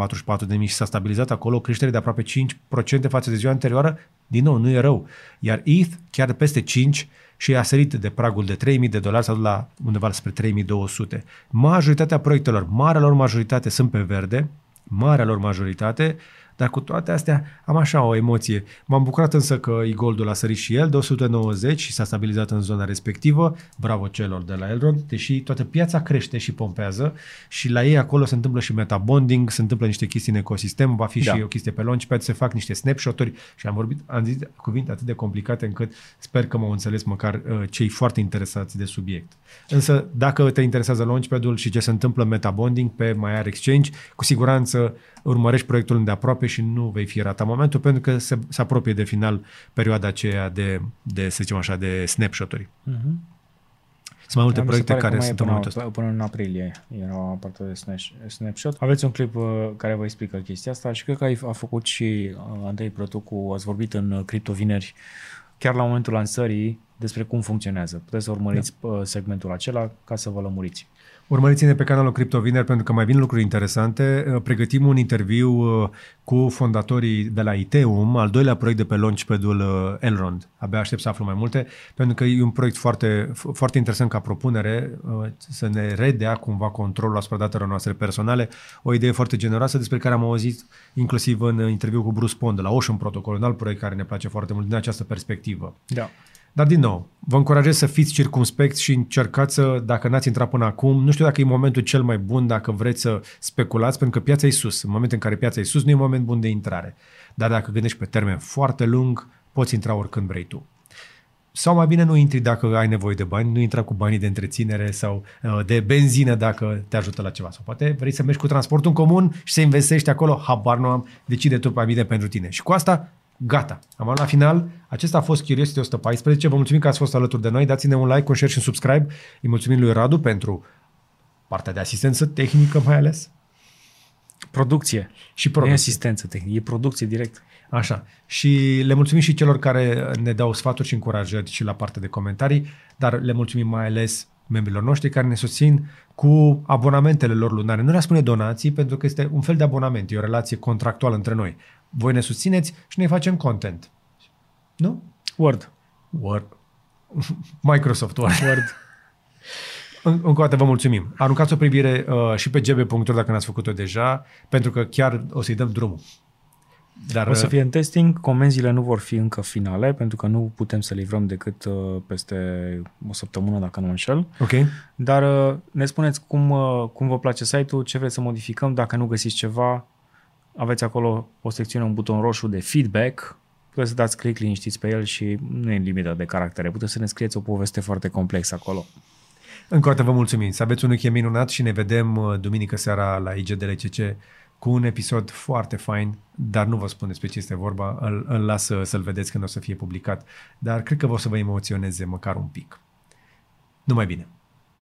44.000 și s-a stabilizat acolo, o creștere de aproape 5% față de ziua anterioară, din nou, nu e rău. Iar ETH, chiar peste 5, și a sărit de pragul de 3000 de dolari, s-a dus la undeva spre 3200. Majoritatea proiectelor, marea lor majoritate sunt pe verde, marea lor majoritate, dar cu toate astea am așa o emoție. M-am bucurat însă că Igoldul a sărit și el de 190 și s-a stabilizat în zona respectivă. Bravo celor de la Elrond, deși toată piața crește și pompează și la ei acolo se întâmplă și metabonding, se întâmplă niște chestii în ecosistem, va fi da. și o chestie pe launchpad, se fac niște snapshot-uri și am vorbit, am zis cuvinte atât de complicate încât sper că m-au înțeles măcar uh, cei foarte interesați de subiect. Însă dacă te interesează launchpad-ul și ce se întâmplă metabonding pe MyAir Exchange, cu siguranță urmărești proiectul îndeaproape și nu vei fi rata momentul pentru că se, se apropie de final perioada aceea de, de să zicem așa, de snapshot-uri. Uh-huh. Sunt mai multe proiecte care sunt până, în până în aprilie era o parte de snapshot. Aveți un clip uh, care vă explică chestia asta și cred că a făcut și uh, Andrei Prătucu, ați vorbit în uh, Crypto Vineri chiar la momentul lansării despre cum funcționează. Puteți să urmăriți da. segmentul acela ca să vă lămuriți. Urmăriți-ne pe canalul CryptoViner pentru că mai vin lucruri interesante. Uh, pregătim un interviu uh, cu fondatorii de la Iteum, al doilea proiect de pe launchpad-ul uh, Elrond. Abia aștept să aflu mai multe, pentru că e un proiect foarte, foarte interesant ca propunere să ne redea cumva controlul asupra datelor noastre personale. O idee foarte generoasă despre care am auzit inclusiv în interviu cu Bruce Pond de la Ocean Protocol, un alt proiect care ne place foarte mult din această perspectivă. Da. Dar din nou, vă încurajez să fiți circumspecți și încercați să, dacă n-ați intrat până acum, nu știu dacă e momentul cel mai bun dacă vreți să speculați, pentru că piața e sus. În momentul în care piața e sus, nu e moment bun de intrare. Dar dacă gândești pe termen foarte lung, poți intra oricând vrei tu. Sau mai bine nu intri dacă ai nevoie de bani, nu intra cu banii de întreținere sau uh, de benzină dacă te ajută la ceva. Sau poate vrei să mergi cu transportul în comun și să investești acolo, habar nu am, decide tu mai bine pentru tine. Și cu asta Gata. Am la final. Acesta a fost Curiosity 114. Vă mulțumim că ați fost alături de noi. Dați-ne un like, un share și un subscribe. Îi mulțumim lui Radu pentru partea de asistență tehnică mai ales. Producție. Și producție. Nu e asistență tehnică, e producție direct. Așa. Și le mulțumim și celor care ne dau sfaturi și încurajări și la partea de comentarii, dar le mulțumim mai ales membrilor noștri care ne susțin cu abonamentele lor lunare. Nu le spune donații pentru că este un fel de abonament, e o relație contractuală între noi. Voi ne susțineți și noi facem content. Nu? Word. Word. Microsoft Word. Word. Încă o dată vă mulțumim. Aruncați o privire uh, și pe gb.ro dacă n-ați făcut-o deja, pentru că chiar o să-i dăm drumul. Dar, o să uh, fie în testing, comenzile nu vor fi încă finale, pentru că nu putem să livrăm decât uh, peste o săptămână, dacă nu înșel. Ok. Dar uh, ne spuneți cum, uh, cum vă place site-ul, ce vreți să modificăm, dacă nu găsiți ceva, aveți acolo o secțiune, un buton roșu de feedback, puteți să dați click liniștiți pe el și nu e limită de caractere, puteți să ne scrieți o poveste foarte complexă acolo. Încă o dată vă mulțumim, să aveți un weekend minunat și ne vedem uh, duminică seara la IGDLCC cu un episod foarte fain, dar nu vă spun despre ce este vorba, îl, îl las să, să-l vedeți când o să fie publicat, dar cred că o să vă emoționeze măcar un pic. Numai bine!